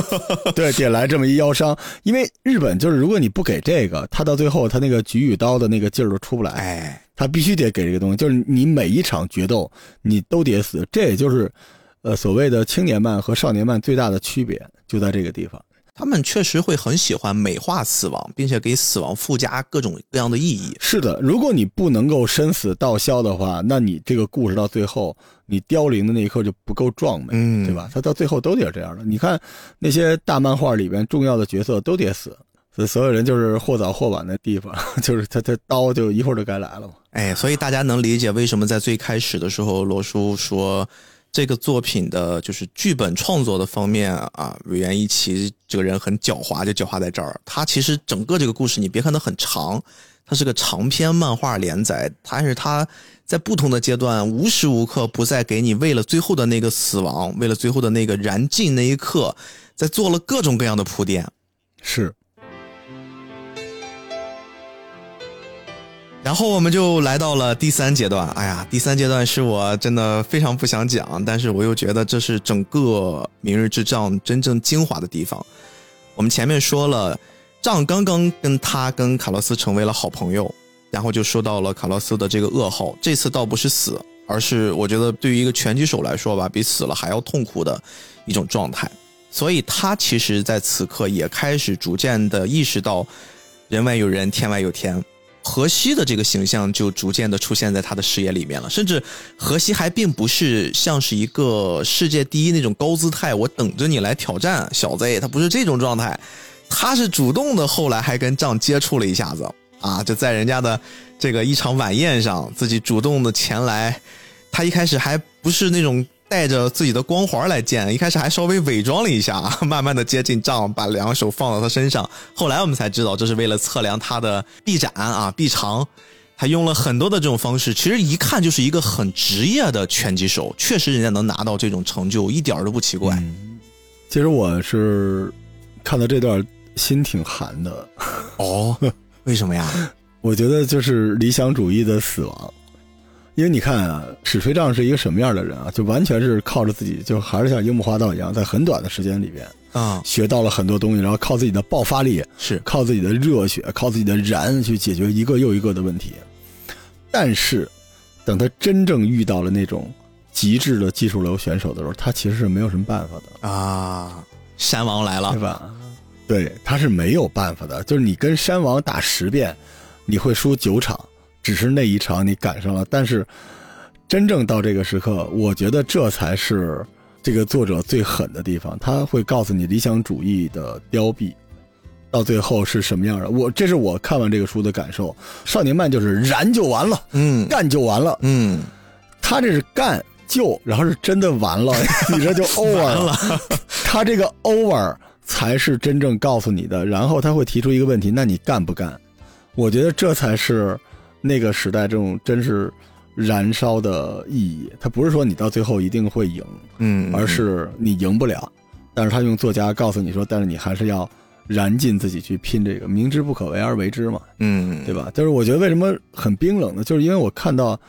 对，得来这么一腰伤。因为日本就是如果你不给这个，他到最后他那个举与刀的那个劲儿都出不来，哎，他必须得给这个东西，就是你每一场决斗你都得死，这也就是。呃，所谓的青年漫和少年漫最大的区别就在这个地方，他们确实会很喜欢美化死亡，并且给死亡附加各种各样的意义。是的，如果你不能够生死道消的话，那你这个故事到最后你凋零的那一刻就不够壮美，嗯，对吧？他到最后都得这样的。你看那些大漫画里边重要的角色都得死，所以所有人就是或早或晚的地方，就是他他刀就一会儿就该来了嘛。哎，所以大家能理解为什么在最开始的时候罗叔说。这个作品的就是剧本创作的方面啊，委员一奇这个人很狡猾，就狡猾在这儿。他其实整个这个故事，你别看它很长，它是个长篇漫画连载，但是他在不同的阶段，无时无刻不在给你为了最后的那个死亡，为了最后的那个燃尽那一刻，在做了各种各样的铺垫。是。然后我们就来到了第三阶段。哎呀，第三阶段是我真的非常不想讲，但是我又觉得这是整个《明日之杖》真正精华的地方。我们前面说了，杖刚刚跟他跟卡洛斯成为了好朋友，然后就说到了卡洛斯的这个噩耗。这次倒不是死，而是我觉得对于一个拳击手来说吧，比死了还要痛苦的一种状态。所以他其实在此刻也开始逐渐的意识到，人外有人，天外有天。荷西的这个形象就逐渐的出现在他的视野里面了，甚至荷西还并不是像是一个世界第一那种高姿态，我等着你来挑战，小子，他不是这种状态，他是主动的，后来还跟仗接触了一下子啊，就在人家的这个一场晚宴上，自己主动的前来，他一开始还不是那种。带着自己的光环来见，一开始还稍微伪装了一下，慢慢的接近丈，把两手放到他身上。后来我们才知道，这是为了测量他的臂展啊臂长，他用了很多的这种方式。其实一看就是一个很职业的拳击手，确实人家能拿到这种成就，一点都不奇怪。其实我是看到这段心挺寒的哦，为什么呀？我觉得就是理想主义的死亡。因为你看啊，史吹杖是一个什么样的人啊？就完全是靠着自己，就还是像樱木花道一样，在很短的时间里边啊，学到了很多东西，然后靠自己的爆发力，是靠自己的热血，靠自己的燃去解决一个又一个的问题。但是，等他真正遇到了那种极致的技术流选手的时候，他其实是没有什么办法的啊。山王来了，对吧？对，他是没有办法的。就是你跟山王打十遍，你会输九场。只是那一场你赶上了，但是真正到这个时刻，我觉得这才是这个作者最狠的地方。他会告诉你理想主义的凋敝到最后是什么样的。我这是我看完这个书的感受。少年漫就是燃就完了，嗯，干就完了，嗯，他这是干就，然后是真的完了，你这就 over 了。他这个 over。才是真正告诉你的。然后他会提出一个问题：那你干不干？我觉得这才是那个时代这种真是燃烧的意义。他不是说你到最后一定会赢，嗯，而是你赢不了。但是他用作家告诉你说，但是你还是要燃尽自己去拼这个，明知不可为而为之嘛，嗯，对吧？就是我觉得为什么很冰冷呢？就是因为我看到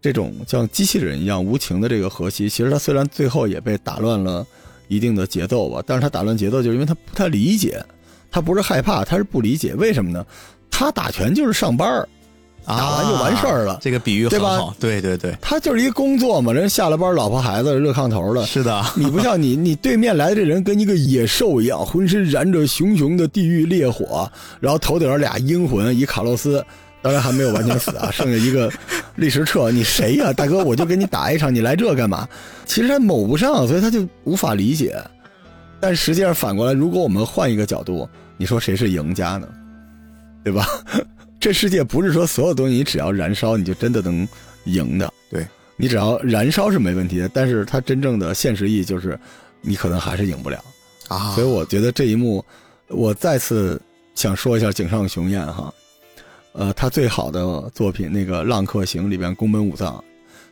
这种像机器人一样无情的这个荷西，其实他虽然最后也被打乱了一定的节奏吧，但是他打乱节奏就是因为他不太理解，他不是害怕，他是不理解，为什么呢？他打拳就是上班儿，打完就完事儿了。这个比喻很好，对对对，他就是一个工作嘛，人下了班，老婆孩子热炕头了。是的，你不像你，你对面来的这人跟一个野兽一样，浑身燃着熊熊的地狱烈火，然后头顶上俩阴魂，一卡洛斯，当然还没有完全死啊，剩下一个历史彻。你谁呀、大哥？我就跟你打一场，你来这干嘛？其实他某不上，所以他就无法理解。但实际上反过来，如果我们换一个角度，你说谁是赢家呢？对吧？这世界不是说所有东西你只要燃烧你就真的能赢的。对你只要燃烧是没问题的，但是它真正的现实意义就是，你可能还是赢不了。啊，所以我觉得这一幕，我再次想说一下井上雄彦哈，呃，他最好的作品那个《浪客行》里边宫本武藏，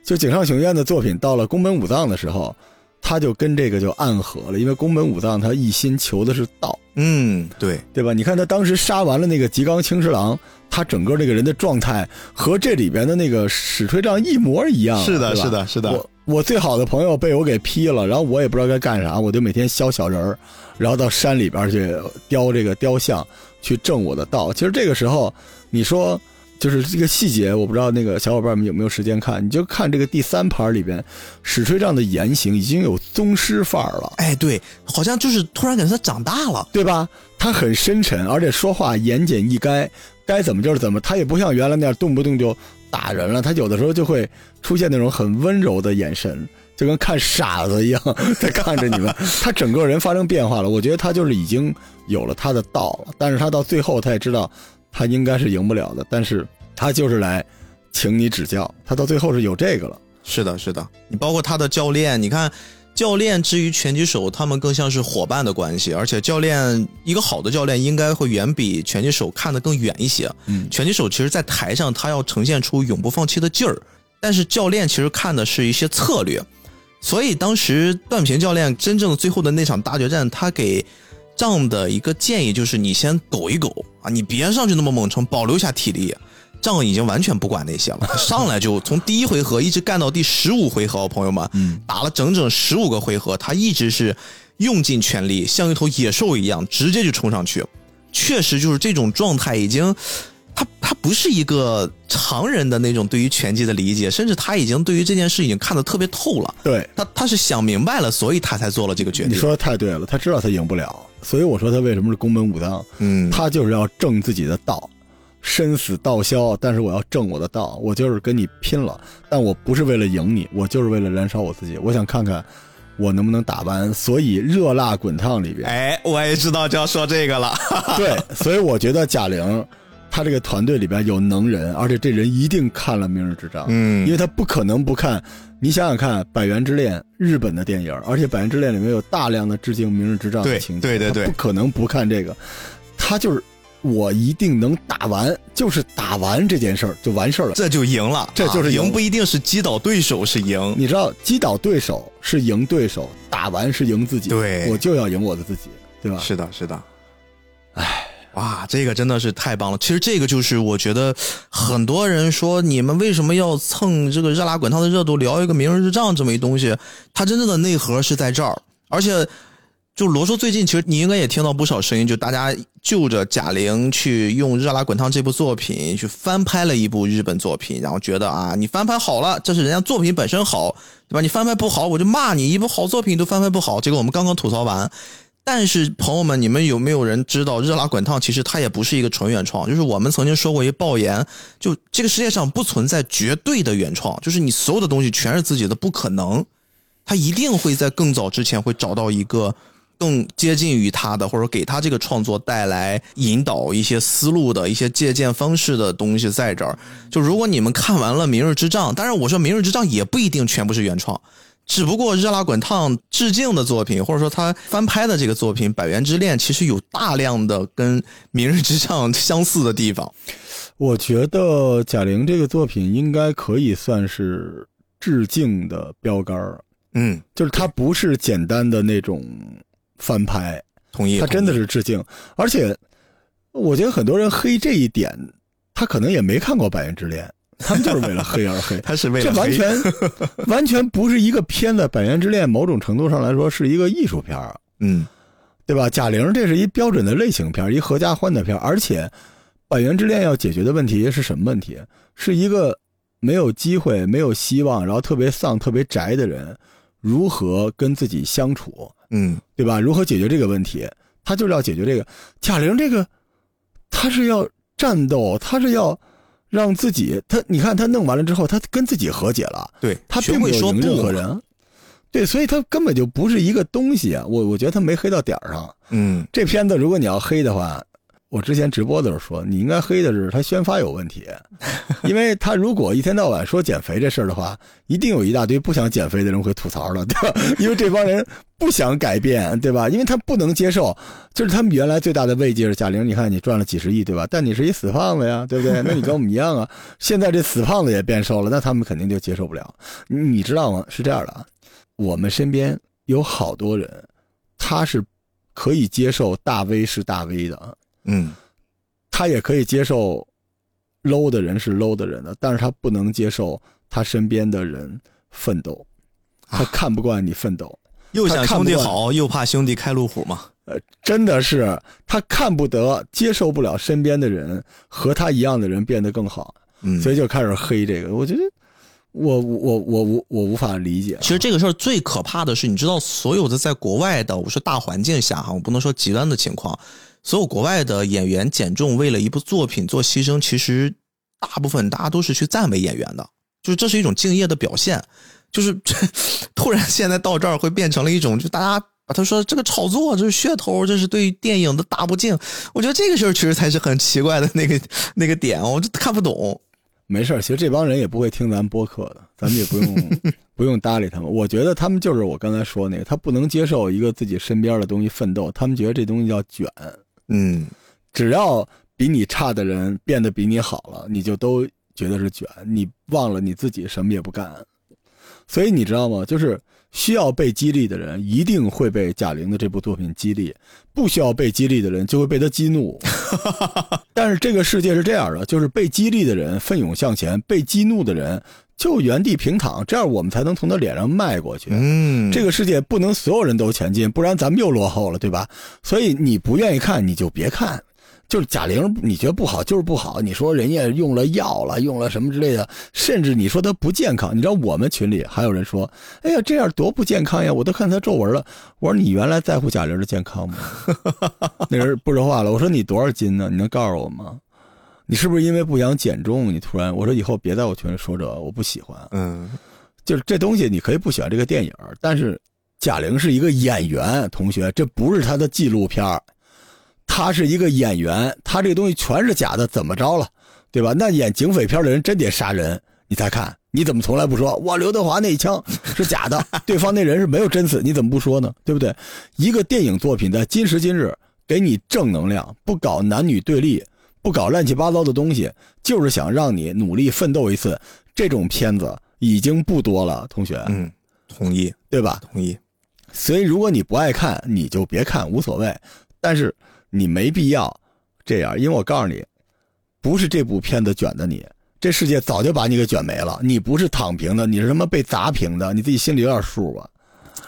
就井上雄彦的作品到了宫本武藏的时候，他就跟这个就暗合了，因为宫本武藏他一心求的是道，嗯，对，对吧？你看他当时杀完了那个吉冈清十郎，他整个这个人的状态和这里边的那个史吹杖一模一样，是的，是的，是的，我我最好的朋友被我给劈了，然后我也不知道该干啥，我就每天削小人儿，然后到山里边去雕这个雕像，去正我的道。其实这个时候，你说就是这个细节，我不知道那个小伙伴们有没有时间看，你就看这个第三盘里边，史吹杖的言行已经有宗师范儿了。哎，对，好像就是突然感觉他长大了，对吧？他很深沉，而且说话言简意赅，该怎么就是怎么。他也不像原来那样动不动就打人了，他有的时候就会出现那种很温柔的眼神，就跟看傻子一样在看着你们。他整个人发生变化了，我觉得他就是已经有了他的道了。但是他到最后他也知道他应该是赢不了的，但是他就是来请你指教。他到最后是有这个了。是的，是的，你包括他的教练，你看。教练之于拳击手，他们更像是伙伴的关系，而且教练一个好的教练应该会远比拳击手看得更远一些。嗯，拳击手其实，在台上他要呈现出永不放弃的劲儿，但是教练其实看的是一些策略。所以当时段平教练真正最后的那场大决战，他给仗的一个建议就是：你先苟一苟啊，你别上去那么猛冲，保留下体力。仗已经完全不管那些了，上来就从第一回合一直干到第十五回合，朋友们，嗯，打了整整十五个回合，他一直是用尽全力，像一头野兽一样，直接就冲上去。确实就是这种状态，已经，他他不是一个常人的那种对于拳击的理解，甚至他已经对于这件事已经看得特别透了。对他，他是想明白了，所以他才做了这个决定。你说的太对了，他知道他赢不了，所以我说他为什么是宫本武藏，嗯，他就是要正自己的道。生死道消，但是我要正我的道，我就是跟你拼了，但我不是为了赢你，我就是为了燃烧我自己，我想看看我能不能打完。所以热辣滚烫里边，哎，我也知道就要说这个了。对，所以我觉得贾玲她这个团队里边有能人，而且这人一定看了《明日之杖》，嗯，因为他不可能不看。你想想看，《百元之恋》日本的电影，而且《百元之恋》里面有大量的致敬《明日之杖》的情节，对对对对不可能不看这个，他就是。我一定能打完，就是打完这件事儿就完事儿了，这就赢了，这就是赢，不一定是击倒对手是赢。你知道，击倒对手是赢对手，打完是赢自己。对，我就要赢我的自己，对吧？是的，是的。唉，哇，这个真的是太棒了。其实这个就是我觉得很多人说你们为什么要蹭这个热辣滚烫的热度聊一个明日之杖这么一东西，它真正的内核是在这儿，而且。就罗叔最近，其实你应该也听到不少声音，就大家就着贾玲去用《热辣滚烫》这部作品去翻拍了一部日本作品，然后觉得啊，你翻拍好了，这是人家作品本身好，对吧？你翻拍不好，我就骂你，一部好作品都翻拍不好。结果我们刚刚吐槽完，但是朋友们，你们有没有人知道《热辣滚烫》其实它也不是一个纯原创？就是我们曾经说过一爆言，就这个世界上不存在绝对的原创，就是你所有的东西全是自己的，不可能，他一定会在更早之前会找到一个。更接近于他的，或者给他这个创作带来引导一些思路的一些借鉴方式的东西在这儿。就如果你们看完了《明日之杖》，当然我说《明日之杖》也不一定全部是原创，只不过《热辣滚烫》致敬的作品，或者说他翻拍的这个作品《百元之恋》，其实有大量的跟《明日之上》相似的地方。我觉得贾玲这个作品应该可以算是致敬的标杆儿，嗯，就是它不是简单的那种翻拍，同意。它真的是致敬。而且，我觉得很多人黑这一点，他可能也没看过《百元之恋》，他们就是为了黑而黑。他是为这了黑完全完全不是一个片子，《百元之恋》某种程度上来说是一个艺术片儿嗯对吧？贾玲这是一标准的类型片，一合家欢的片儿，而且《百元之恋》要解决的问题是什么问题？是一个没有机会、没有希望，然后特别丧、特别宅的人，如何跟自己相处，嗯对吧？如何解决这个问题？他就是要解决这个。贾玲这个，他是要战斗，他是要让自己，他你看他弄完了之后，他跟自己和解了。对，他学会说并没有赢任。何人，对，所以他根本就不是一个东西啊！我我觉得他没黑到点儿上。嗯这片子如果你要黑的话，我之前直播的时候说，你应该黑的是他宣发有问题，因为他如果一天到晚说减肥这事儿的话，一定有一大堆不想减肥的人会吐槽了，对吧？因为这帮人不想改变，对吧？因为他不能接受，就是他们原来最大的慰藉是贾玲，你看你赚了几十亿，对吧？但你是一死胖子呀，对不对？那你跟我们一样啊。现在这死胖子也变瘦了，那他们肯定就接受不了。你你知道吗？是这样的啊，我们身边有好多人，他是可以接受大 V 是大 V 的啊，嗯他也可以接受 low 的人是 low 的人的，但是他不能接受他身边的人奋斗，他啊看不惯你奋斗，又想兄弟他看不好，又怕兄弟开路虎嘛。真的是他看不得、接受不了身边的人和他一样的人变得更好，嗯，所以就开始黑这个。我觉得我我我我我无法理解啊。其实这个事儿最可怕的是，你知道，所有的在国外的，我说大环境下哈，我不能说极端的情况，所有国外的演员减重为了一部作品做牺牲，其实大部分大家都是去赞美演员的，就是这是一种敬业的表现。就是 突然现在到这儿会变成了一种，就大家把他说这个炒作，这是噱头，这是对电影的大不敬。我觉得这个事儿其实才是很奇怪的那个 那个点，我就看不懂。没事儿，其实这帮人也不会听咱播客的，咱们也不用 不用搭理他们。我觉得他们就是我刚才说那个，他不能接受一个自己身边的东西奋斗，他们觉得这东西叫卷。嗯只要比你差的人变得比你好了，你就都觉得是卷，你忘了你自己什么也不干。所以你知道吗？就是需要被激励的人，一定会被贾玲的这部作品激励；不需要被激励的人，就会被他激怒。但是这个世界是这样的，就是被激励的人奋勇向前，被激怒的人就原地平躺，这样我们才能从他脸上迈过去。嗯，这个世界不能所有人都前进，不然咱们又落后了，对吧？所以你不愿意看，你就别看。就是贾玲，你觉得不好就是不好。你说人家用了药了，用了什么之类的，甚至你说她不健康。你知道我们群里还有人说：“哎呀，这样多不健康呀！”我都看她皱纹了。我说：“你原来在乎贾玲的健康吗？”那人不说话了。我说：“你多少斤呢？你能告诉我吗？你是不是因为不想减重？你突然……我说以后别在我群里说这，我不喜欢。嗯就是这东西，你可以不喜欢这个电影，但是贾玲是一个演员，同学，这不是她的纪录片儿她是一个演员，她这个东西全是假的，怎么着了，对吧？那演警匪片的人真得杀人，你再看，你怎么从来不说哇刘德华那一枪是假的，对方那人是没有真死，你怎么不说呢？对不对？一个电影作品在今时今日给你正能量，不搞男女对立，不搞乱七八糟的东西，就是想让你努力奋斗一次。这种片子已经不多了，同学，嗯，同意对吧？同意。所以如果你不爱看，你就别看，无所谓。但是你没必要这样，因为我告诉你，不是这部片子卷的你，这世界早就把你给卷没了。你不是躺平的，你是什么被砸平的？你自己心里有点数吧？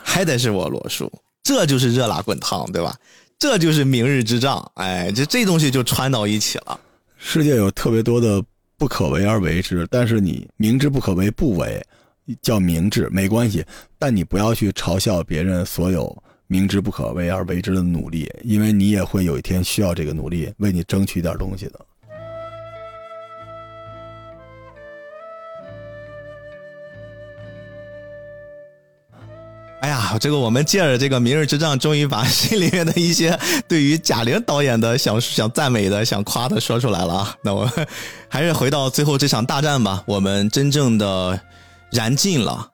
还得是我罗叔，这就是热辣滚烫，对吧？这就是明日之障，哎，这这东西就串到一起了。世界有特别多的不可为而为之，但是你明知不可为不为，叫明智，没关系。但你不要去嘲笑别人所有明知不可为而为之的努力，因为你也会有一天需要这个努力，为你争取点东西的。哎呀，这个我们借着这个《明日之战》，终于把心里面的一些对于贾玲导演的想想赞美的、想夸的说出来了啊。那我们还是回到最后这场大战吧，我们真正的燃尽了。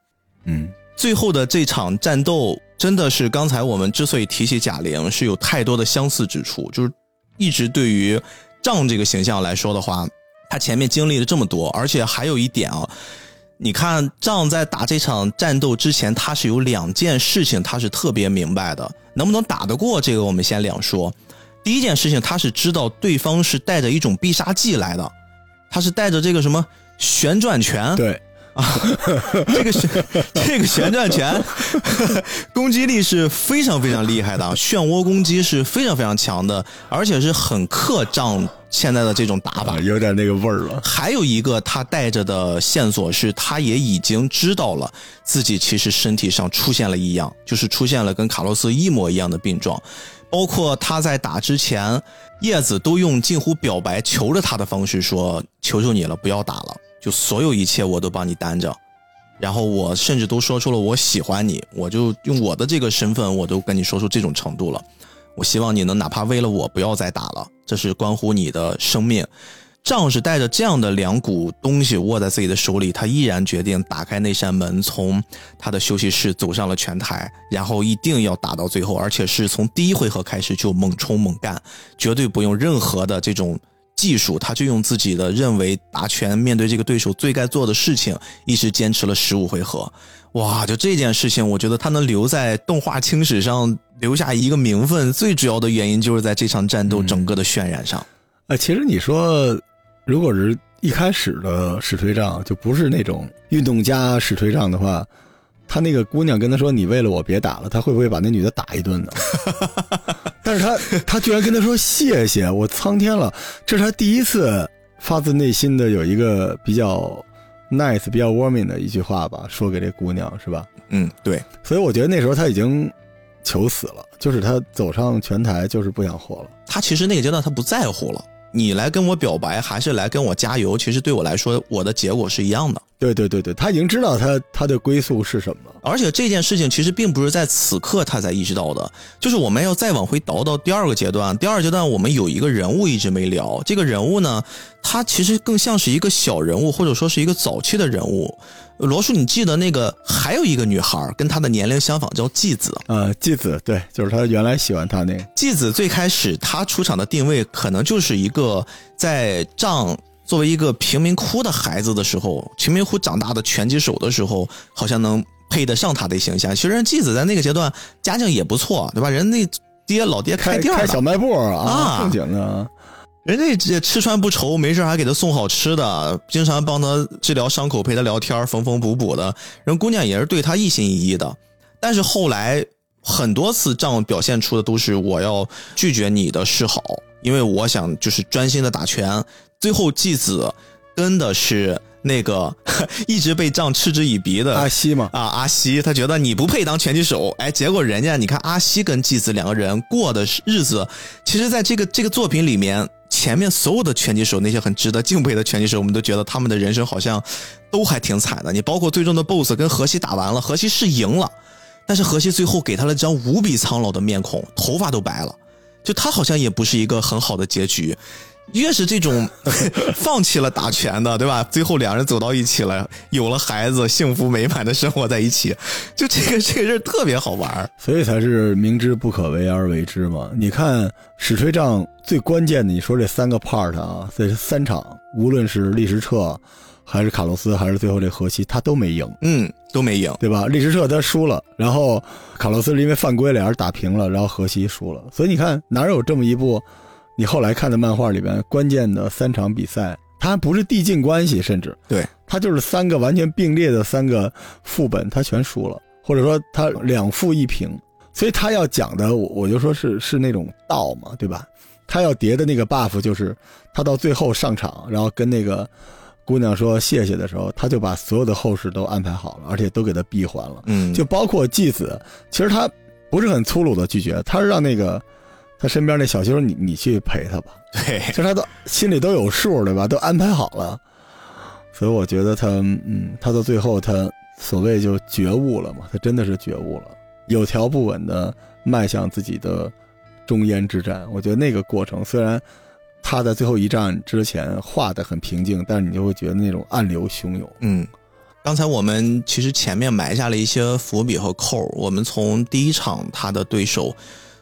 嗯，最后的这场战斗，真的是刚才我们之所以提起贾玲，是有太多的相似之处。就是一直对于仗这个形象来说的话，他前面经历了这么多，而且还有一点啊，你看仗在打这场战斗之前，他是有两件事情他是特别明白的，能不能打得过这个我们先两说。第一件事情，他是知道对方是带着一种必杀技来的，他是带着这个什么旋转拳。对。啊，这个旋这个旋转拳攻击力是非常非常厉害的啊，漩涡攻击是非常非常强的，而且是很克仗现在的这种打法，有点那个味儿了。还有一个他带着的线索是，他也已经知道了自己其实身体上出现了异样，就是出现了跟卡洛斯一模一样的病状，包括他在打之前，叶子都用近乎表白求着他的方式说：“求求你了，不要打了。”就所有一切我都帮你担着，然后我甚至都说出了我喜欢你，我就用我的这个身份，我都跟你说出这种程度了。我希望你能哪怕为了我不要再打了，这是关乎你的生命。仗是带着这样的两股东西握在自己的手里，他依然决定打开那扇门，从他的休息室走上了拳台，然后一定要打到最后，而且是从第一回合开始就猛冲猛干，绝对不用任何的这种。技术，他就用自己的认为打拳面对这个对手最该做的事情，一直坚持了十五回合。哇，就这件事情，我觉得他能留在动画青史上留下一个名分，最主要的原因就是在这场战斗整个的渲染上。呃，其实你说，如果是一开始的使推仗，就不是那种运动家使推仗的话。他那个姑娘跟他说：“你为了我别打了。”他会不会把那女的打一顿呢？但是他他居然跟他说：“谢谢我苍天了！”这是他第一次发自内心的有一个比较 nice、比较 warming 的一句话吧，说给这姑娘是吧？嗯，对。所以我觉得那时候他已经求死了，就是他走上拳台就是不想活了。他其实那个阶段他不在乎了，你来跟我表白还是来跟我加油，其实对我来说，我的结果是一样的。对对对对，他已经知道他他的归宿是什么了，而且这件事情其实并不是在此刻他才意识到的，就是我们要再往回倒到第二个阶段，第二阶段我们有一个人物一直没聊，这个人物呢，他其实更像是一个小人物，或者说是一个早期的人物。罗叔，你记得那个还有一个女孩跟她的年龄相仿，叫纪子呃，纪子，对，就是他原来喜欢他那个纪子。最开始他出场的定位可能就是一个在仗。作为一个贫民窟的孩子的时候，贫民窟长大的拳击手的时候，好像能配得上他的形象。其实人继子在那个阶段家境也不错，对吧？人那爹老爹开店开小卖部啊，正经的。人家也吃穿不愁，没事还给他送好吃的，经常帮他治疗伤口，陪他聊天，缝缝补补的。人姑娘也是对他一心一意的。但是后来很多次仗表现出的都是我要拒绝你的示好，因为我想就是专心的打拳。最后，继子跟的是那个 一直被仗嗤之以鼻的阿西嘛？啊，阿西，他觉得你不配当拳击手。哎，结果人家，你看阿西跟继子两个人过的日子，其实在这个这个作品里面，前面所有的拳击手，那些很值得敬佩的拳击手，我们都觉得他们的人生好像都还挺惨的。你包括最终的 BOSS 跟荷西打完了，荷西是赢了，但是荷西最后给他了张无比苍老的面孔，头发都白了，就他好像也不是一个很好的结局。越是这种 放弃了打拳的，对吧？最后两人走到一起了，有了孩子，幸福美满的生活在一起，就这个这个事特别好玩所以才是明知不可为而为之嘛。你看史吹仗最关键的，你说这三个 part 啊，这三场，无论是历史彻，还是卡洛斯，还是最后这荷西，他都没赢，嗯，都没赢，对吧？利什彻他输了，然后卡洛斯是因为犯规俩人打平了，然后荷西输了。所以你看哪有这么一部？你后来看的漫画里边，关键的三场比赛，它不是递进关系，甚至对它就是三个完全并列的三个副本，他全输了，或者说他两负一平。所以他要讲的，我我就说是是那种道嘛，对吧？他要叠的那个 buff 就是他到最后上场，然后跟那个姑娘说谢谢的时候，他就把所有的后事都安排好了，而且都给他闭环了。嗯，就包括继子，其实他不是很粗鲁的拒绝，他是让那个。他身边那小修，你你去陪他吧。对，其实他都心里都有数，对吧？都安排好了。所以我觉得他，嗯，他到最后，他所谓就觉悟了嘛。他真的是觉悟了，有条不紊的迈向自己的终焉之战。我觉得那个过程，虽然他在最后一战之前画的很平静，但是你就会觉得那种暗流汹涌。嗯。刚才我们其实前面埋下了一些伏笔和扣儿。我们从第一场他的对手，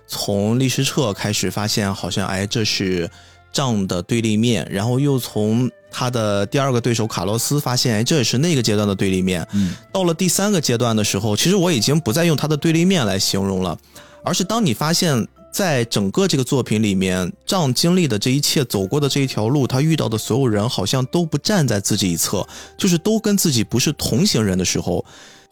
从历史册开始发现，好像哎这是仗的对立面，然后又从他的第二个对手卡洛斯发现，哎这也是那个阶段的对立面。嗯，到了第三个阶段的时候，其实我已经不再用他的对立面来形容了，而是当你发现。在整个这个作品里面，仗经历的这一切，走过的这一条路，他遇到的所有人，好像都不站在自己一侧，就是都跟自己不是同行人的时候，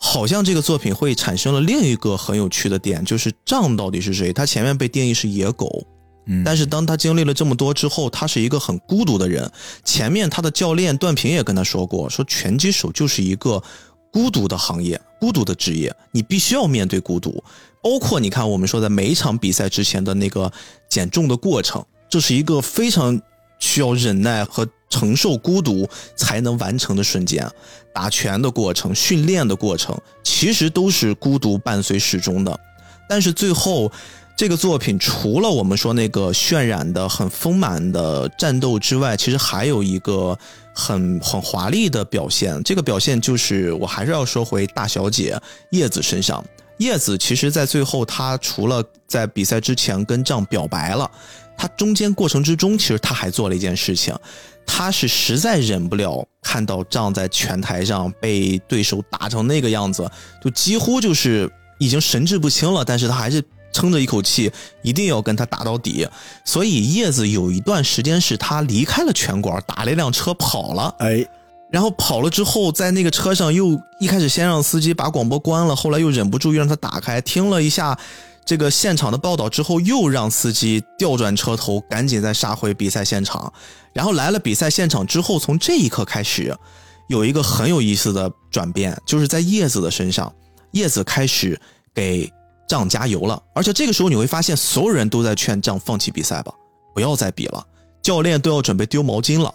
好像这个作品会产生了另一个很有趣的点，就是仗到底是谁？他前面被定义是野狗，嗯，但是当他经历了这么多之后，他是一个很孤独的人。前面他的教练段平也跟他说过，说拳击手就是一个孤独的行业，孤独的职业，你必须要面对孤独。包括你看，我们说在每一场比赛之前的那个减重的过程，这是一个非常需要忍耐和承受孤独才能完成的瞬间。打拳的过程、训练的过程，其实都是孤独伴随始终的。但是最后，这个作品除了我们说那个渲染的很丰满的战斗之外，其实还有一个很很华丽的表现。这个表现就是，我还是要说回大小姐叶子身上。叶子其实，在最后，她除了在比赛之前跟仗表白了，他中间过程之中，其实他还做了一件事情，他是实在忍不了看到仗在拳台上被对手打成那个样子，就几乎就是已经神志不清了，但是他还是撑着一口气，一定要跟他打到底。所以叶子有一段时间是他离开了拳馆，打了一辆车跑了。哎。然后跑了之后，在那个车上又一开始先让司机把广播关了，后来又忍不住又让他打开，听了一下这个现场的报道之后，又让司机调转车头，赶紧再杀回比赛现场。然后来了比赛现场之后，从这一刻开始，有一个很有意思的转变，就是在叶子的身上，叶子开始给仗加油了。而且这个时候你会发现，所有人都在劝仗放弃比赛吧，不要再比了，教练都要准备丢毛巾了。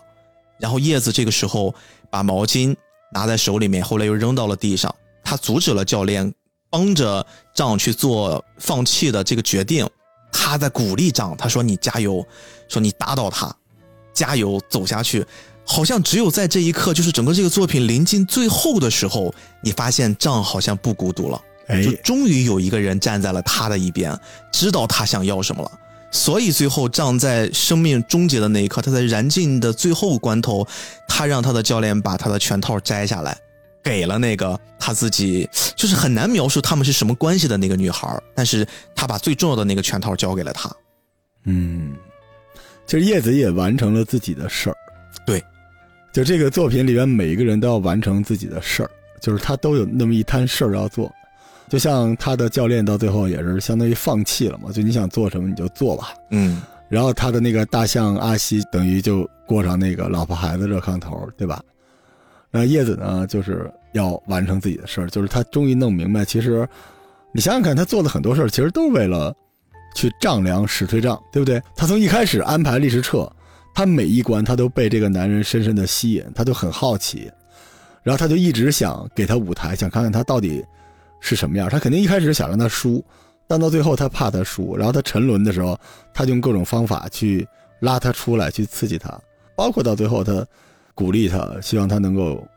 然后叶子这个时候。把毛巾拿在手里面，后来又扔到了地上。他阻止了教练帮着仗去做放弃的这个决定。他在鼓励仗，他说：“你加油，说你打倒他，加油，走下去。”好像只有在这一刻，就是整个这个作品临近最后的时候，你发现仗好像不孤独了，就终于有一个人站在了他的一边，知道他想要什么了。所以最后，仗在生命终结的那一刻，他在燃尽的最后关头，他让他的教练把他的拳套摘下来，给了那个他自己，就是很难描述他们是什么关系的那个女孩。但是他把最重要的那个拳套交给了他。嗯，其实叶子也完成了自己的事儿。对，就这个作品里边，每一个人都要完成自己的事儿，就是他都有那么一摊事儿要做。就像他的教练到最后也是相当于放弃了嘛，就你想做什么你就做吧。嗯，然后他的那个大象阿西等于就过上那个老婆孩子热炕头，对吧？那叶子呢，就是要完成自己的事儿，就是他终于弄明白，其实你想想看，他做的很多事儿其实都是为了去丈量史推丈，对不对？他从一开始安排历史册，他每一关他都被这个男人深深的吸引，他就很好奇，然后他就一直想给他舞台，想看看他到底。是什么样？他肯定一开始想让他输，但到最后他怕他输，然后他沉沦的时候，他就用各种方法去拉他出来，去刺激他，包括到最后他鼓励他，希望他能够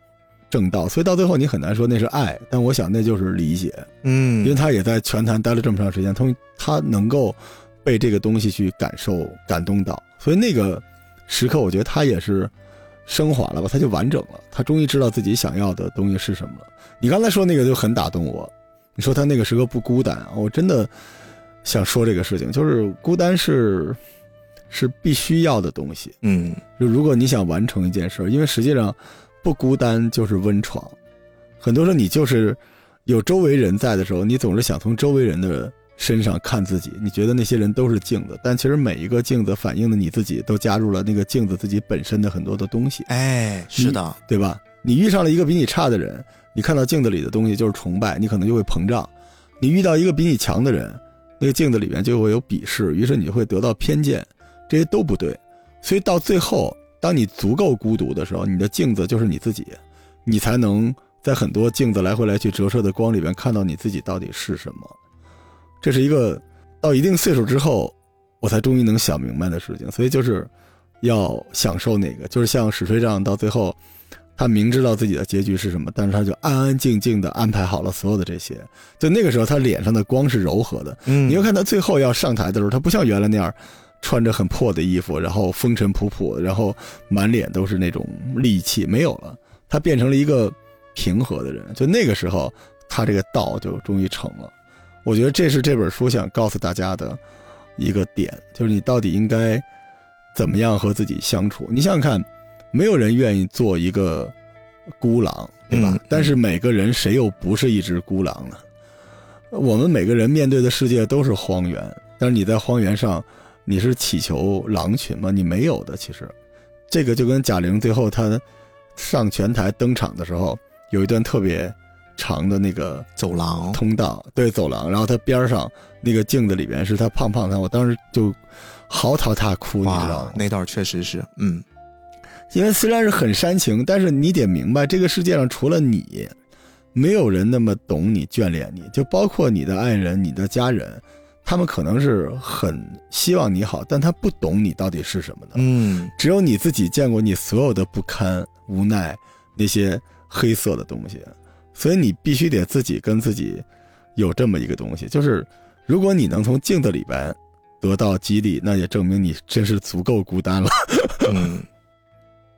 正道。所以到最后你很难说那是爱，但我想那就是理解。嗯，因为他也在拳坛待了这么长时间，他他能够被这个东西去感受、感动到，所以那个时刻，我觉得他也是升华了吧，他就完整了，他终于知道自己想要的东西是什么了。你刚才说那个就很打动我，你说他那个时刻不孤单，我真的想说这个事情，就是孤单是是必须要的东西。嗯，就如果你想完成一件事，因为实际上不孤单就是温床。很多时候你就是有周围人在的时候，你总是想从周围人的身上看自己，你觉得那些人都是镜子，但其实每一个镜子反映的你自己，都加入了那个镜子自己本身的很多的东西。哎，是的，对吧？你遇上了一个比你差的人。你看到镜子里的东西就是崇拜，你可能就会膨胀；你遇到一个比你强的人，那个镜子里面就会有鄙视，于是你会得到偏见，这些都不对。所以到最后，当你足够孤独的时候，你的镜子就是你自己，你才能在很多镜子来回来去折射的光里边看到你自己到底是什么。这是一个到一定岁数之后，我才终于能想明白的事情。所以就是要享受那个，就是像史吹丈到最后。他明知道自己的结局是什么，但是他就安安静静的安排好了所有的这些。就那个时候，他脸上的光是柔和的。嗯，你会看他最后要上台的时候，他不像原来那样穿着很破的衣服，然后风尘仆仆，然后满脸都是那种戾气，没有了。他变成了一个平和的人。就那个时候，他这个道就终于成了。我觉得这是这本书想告诉大家的一个点，就是你到底应该怎么样和自己相处。你想想看。没有人愿意做一个孤狼，对吧？但是每个人谁又不是一只孤狼呢？我们每个人面对的世界都是荒原，但是你在荒原上，你是祈求狼群吗？你没有的。其实，这个就跟贾玲最后她上拳台登场的时候，有一段特别长的那个走廊通道，对，走廊。然后她边上那个镜子里边是她胖胖的，我当时就嚎啕大哭，你知道吗？那段确实是，嗯。因为虽然是很煽情，但是你得明白，这个世界上除了你，没有人那么懂你、眷恋你，就包括你的爱人、你的家人，他们可能是很希望你好，但他不懂你到底是什么的。嗯，只有你自己见过你所有的不堪、无奈那些黑色的东西，所以你必须得自己跟自己有这么一个东西，就是如果你能从镜子里边得到激励，那也证明你真是足够孤单了。嗯。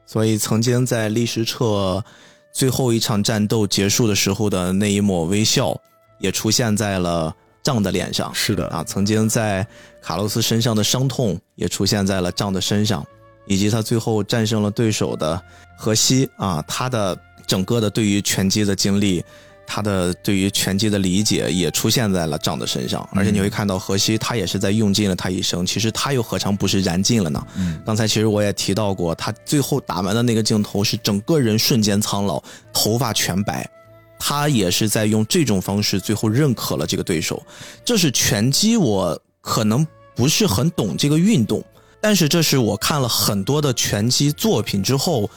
所以，曾经在历史册最后一场战斗结束的时候的那一抹微笑，也出现在了仗的脸上。是的啊，曾经在卡洛斯身上的伤痛，也出现在了仗的身上，以及他最后战胜了对手的荷西啊，他的整个的对于拳击的经历。他的对于拳击的理解也出现在了仗的身上，而且你会看到荷西他也是在用尽了他一生，其实他又何尝不是燃尽了呢？嗯，刚才其实我也提到过，他最后打完的那个镜头是整个人瞬间苍老，头发全白，他也是在用这种方式最后认可了这个对手。这是拳击，我可能不是很懂这个运动，但是这是我看了很多的拳击作品之后，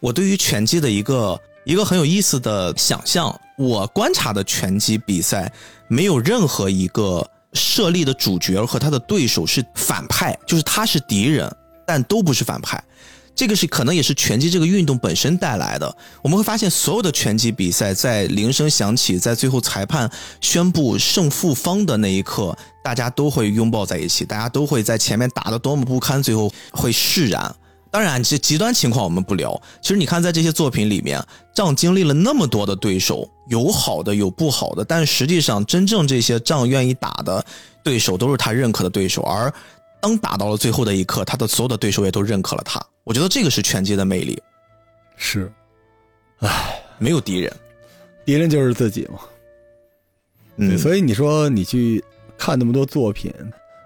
我对于拳击的一个。一个很有意思的想象，我观察的拳击比赛，没有任何一个设立的主角和他的对手是反派，就是他是敌人，但都不是反派。这个是可能也是拳击这个运动本身带来的。我们会发现，所有的拳击比赛在铃声响起，在最后裁判宣布胜负方的那一刻，大家都会拥抱在一起，大家都会在前面打得多么不堪，最后会释然。当然，这极端情况我们不聊。其实你看，在这些作品里面，仗经历了那么多的对手，有好的，有不好的，但实际上，真正这些仗愿意打的对手，都是他认可的对手。而当打到了最后的一刻，他的所有的对手也都认可了他。我觉得这个是拳击的魅力。是，唉，没有敌人，敌人就是自己嘛。嗯，所以你说你去看那么多作品，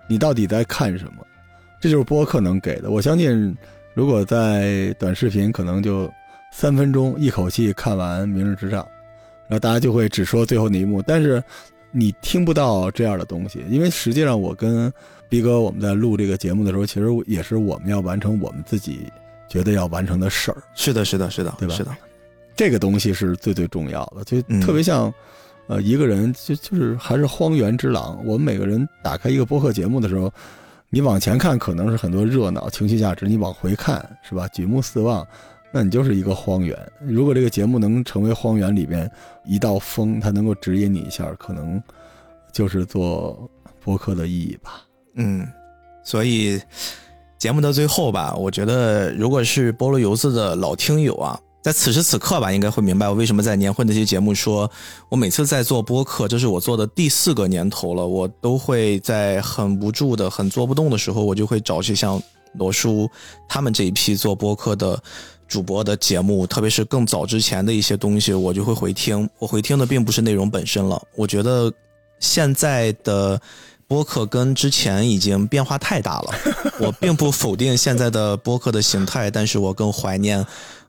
你到底在看什么？这就是播客能给的。我相信。如果在短视频，可能就三分钟一口气看完《明日之上》，然后大家就会只说最后那一幕，但是你听不到这样的东西，因为实际上我跟逼哥我们在录这个节目的时候，其实也是我们要完成我们自己觉得要完成的事儿。是的，是的，是的，对吧？是的，这个东西是最最重要的，就特别像，呃，一个人就就是还是荒原之狼。我们每个人打开一个播客节目的时候。你往前看可能是很多热闹情绪价值，你往回看是吧？举目四望，那你就是一个荒原。如果这个节目能成为荒原里边一道风，它能够指引你一下，可能就是做播客的意义吧。嗯，所以节目的最后吧，我觉得如果是菠萝油子的老听友啊。在此时此刻吧，应该会明白我为什么在年会那些节目说，我每次在做播客，这是我做的第四个年头了，我都会在很无助的、很做不动的时候，我就会找去像罗叔他们这一批做播客的主播的节目，特别是更早之前的一些东西，我就会回听。我回听的并不是内容本身了，我觉得现在的播客跟之前已经变化太大了。我并不否定现在的播客的形态，但是我更怀念。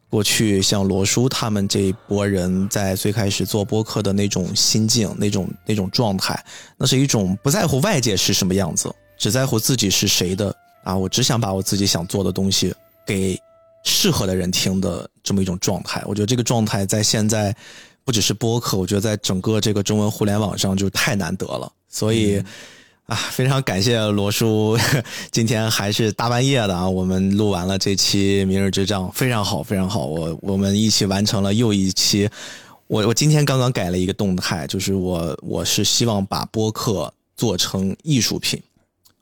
过去像罗叔他们这一波人在最开始做播客的那种心境、那种那种状态，那是一种不在乎外界是什么样子，只在乎自己是谁的啊！我只想把我自己想做的东西给适合的人听的这么一种状态。我觉得这个状态在现在不只是播客，我觉得在整个这个中文互联网上就太难得了。所以，啊，非常感谢罗叔，今天还是大半夜的啊，我们录完了这期《明日之战》，非常好，非常好，我我们一起完成了又一期。我我今天刚刚改了一个动态，就是我我是希望把播客做成艺术品。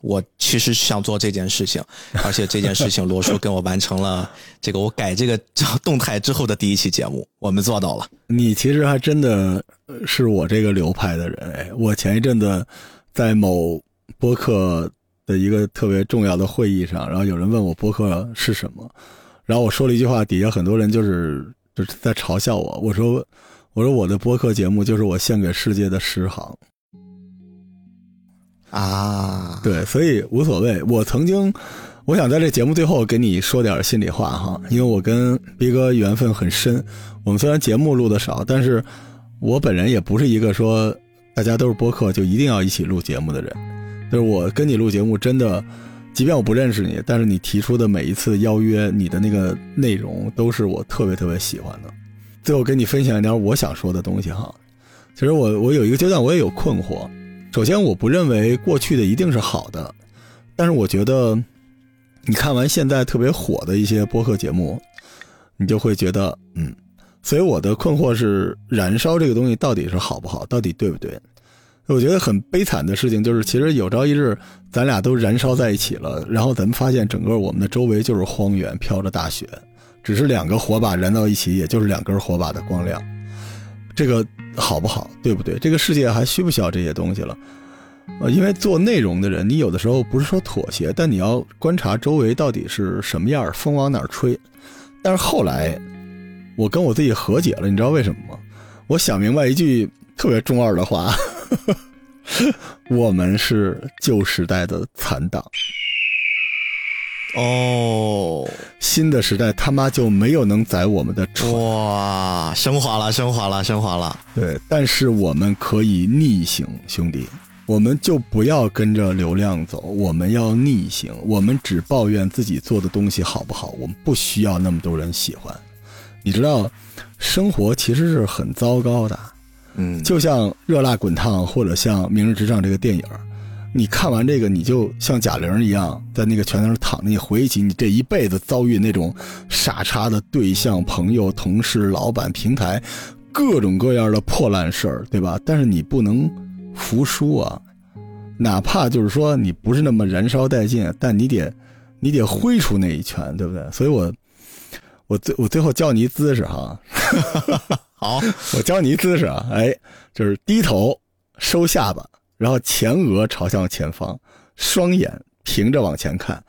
我其实想做这件事情，而且这件事情罗叔跟我完成了这个我改这个动态之后的第一期节目，我们做到了。你其实还真的是我这个流派的人哎，我前一阵子。在某播客的一个特别重要的会议上，然后有人问我播客是什么，然后我说了一句话，底下很多人就是就是在嘲笑我。我说我说我的播客节目就是我献给世界的诗行啊，对，所以无所谓。我曾经我想在这节目最后给你说点心里话哈，因为我跟逼哥缘分很深。我们虽然节目录的少，但是我本人也不是一个说。大家都是播客，就一定要一起录节目的人。就是我跟你录节目，真的，即便我不认识你，但是你提出的每一次邀约，你的那个内容都是我特别特别喜欢的。最后跟你分享一点我想说的东西哈。其实我我有一个阶段我也有困惑。首先，我不认为过去的一定是好的，但是我觉得，你看完现在特别火的一些播客节目，你就会觉得，嗯。所以我的困惑是，燃烧这个东西到底是好不好，到底对不对？我觉得很悲惨的事情就是，其实有朝一日咱俩都燃烧在一起了，然后咱们发现整个我们的周围就是荒原，飘着大雪，只是两个火把燃到一起，也就是两根火把的光亮。这个好不好，对不对？这个世界还需不需要这些东西了？呃，因为做内容的人，你有的时候不是说妥协，但你要观察周围到底是什么样，风往哪儿吹。但是后来。我跟我自己和解了，你知道为什么吗？我想明白一句特别中二的话：我们是旧时代的残党。哦，新的时代他妈就没有能宰我们的船。哇，升华了，升华了，升华了。对，但是我们可以逆行，兄弟，我们就不要跟着流量走，我们要逆行。我们只抱怨自己做的东西好不好，我们不需要那么多人喜欢。你知道，生活其实是很糟糕的，嗯，就像《热辣滚烫》或者像《明日之上》这个电影，你看完这个，你就像贾玲一样，在那个拳头上躺着，你回忆起你这一辈子遭遇那种傻叉的对象、朋友、同事、老板、平台，各种各样的破烂事儿，对吧？但是你不能服输啊，哪怕就是说你不是那么燃烧殆尽，但你得，你得挥出那一拳，对不对？所以我。我最我最后教你一姿势哈，好，我教你一姿势啊，哎，就是低头收下巴，然后前额朝向前方，双眼平着往前看，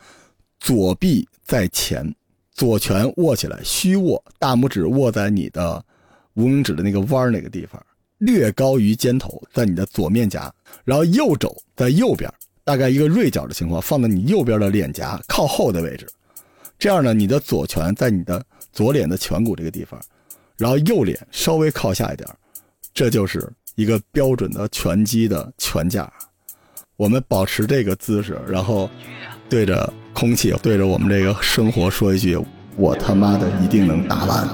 左臂在前，左拳握起来，虚握，大拇指握在你的无名指的那个弯那个地方，略高于肩头，在你的左面颊，然后右肘在右边，大概一个锐角的情况，放在你右边的脸颊靠后的位置。这样呢，你的左拳在你的左脸的颧骨这个地方，然后右脸稍微靠下一点，这就是一个标准的拳击的拳架。我们保持这个姿势，然后对着空气，对着我们这个生活说一句：“我他妈的一定能打完。”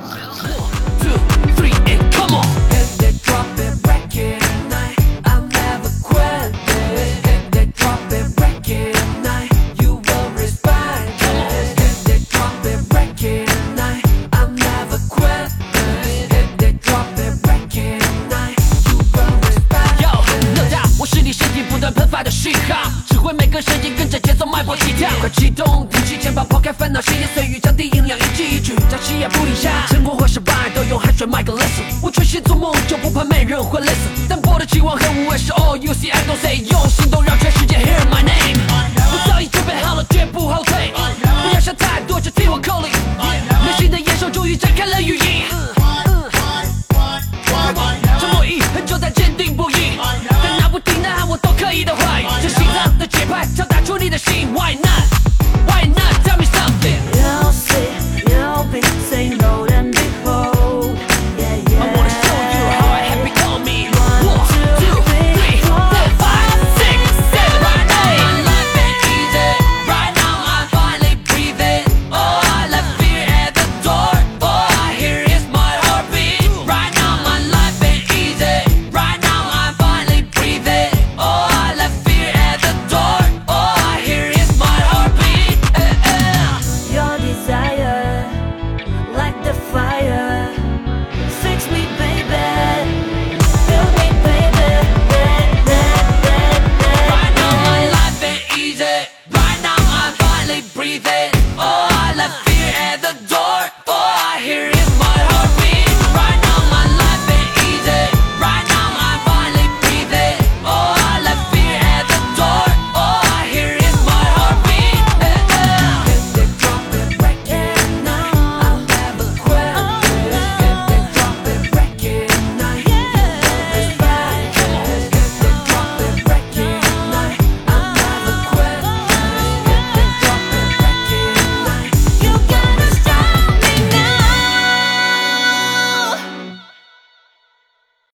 喷发的信号，指挥每个神经跟着节奏脉搏起跳，快启动，挺起肩膀，抛开烦恼，闲言碎语，降低音量，一句一句，再起也不停下。成功或失败，都用汗水买个 lesson。我全心做梦，就不怕没人会 listen。但我的期望和无畏是 all you see I don't say。用行动让全世界 hear my name。我早已准备好了，绝不后退。不要想太多，就听我口令。内心的野兽终于展开了羽翼。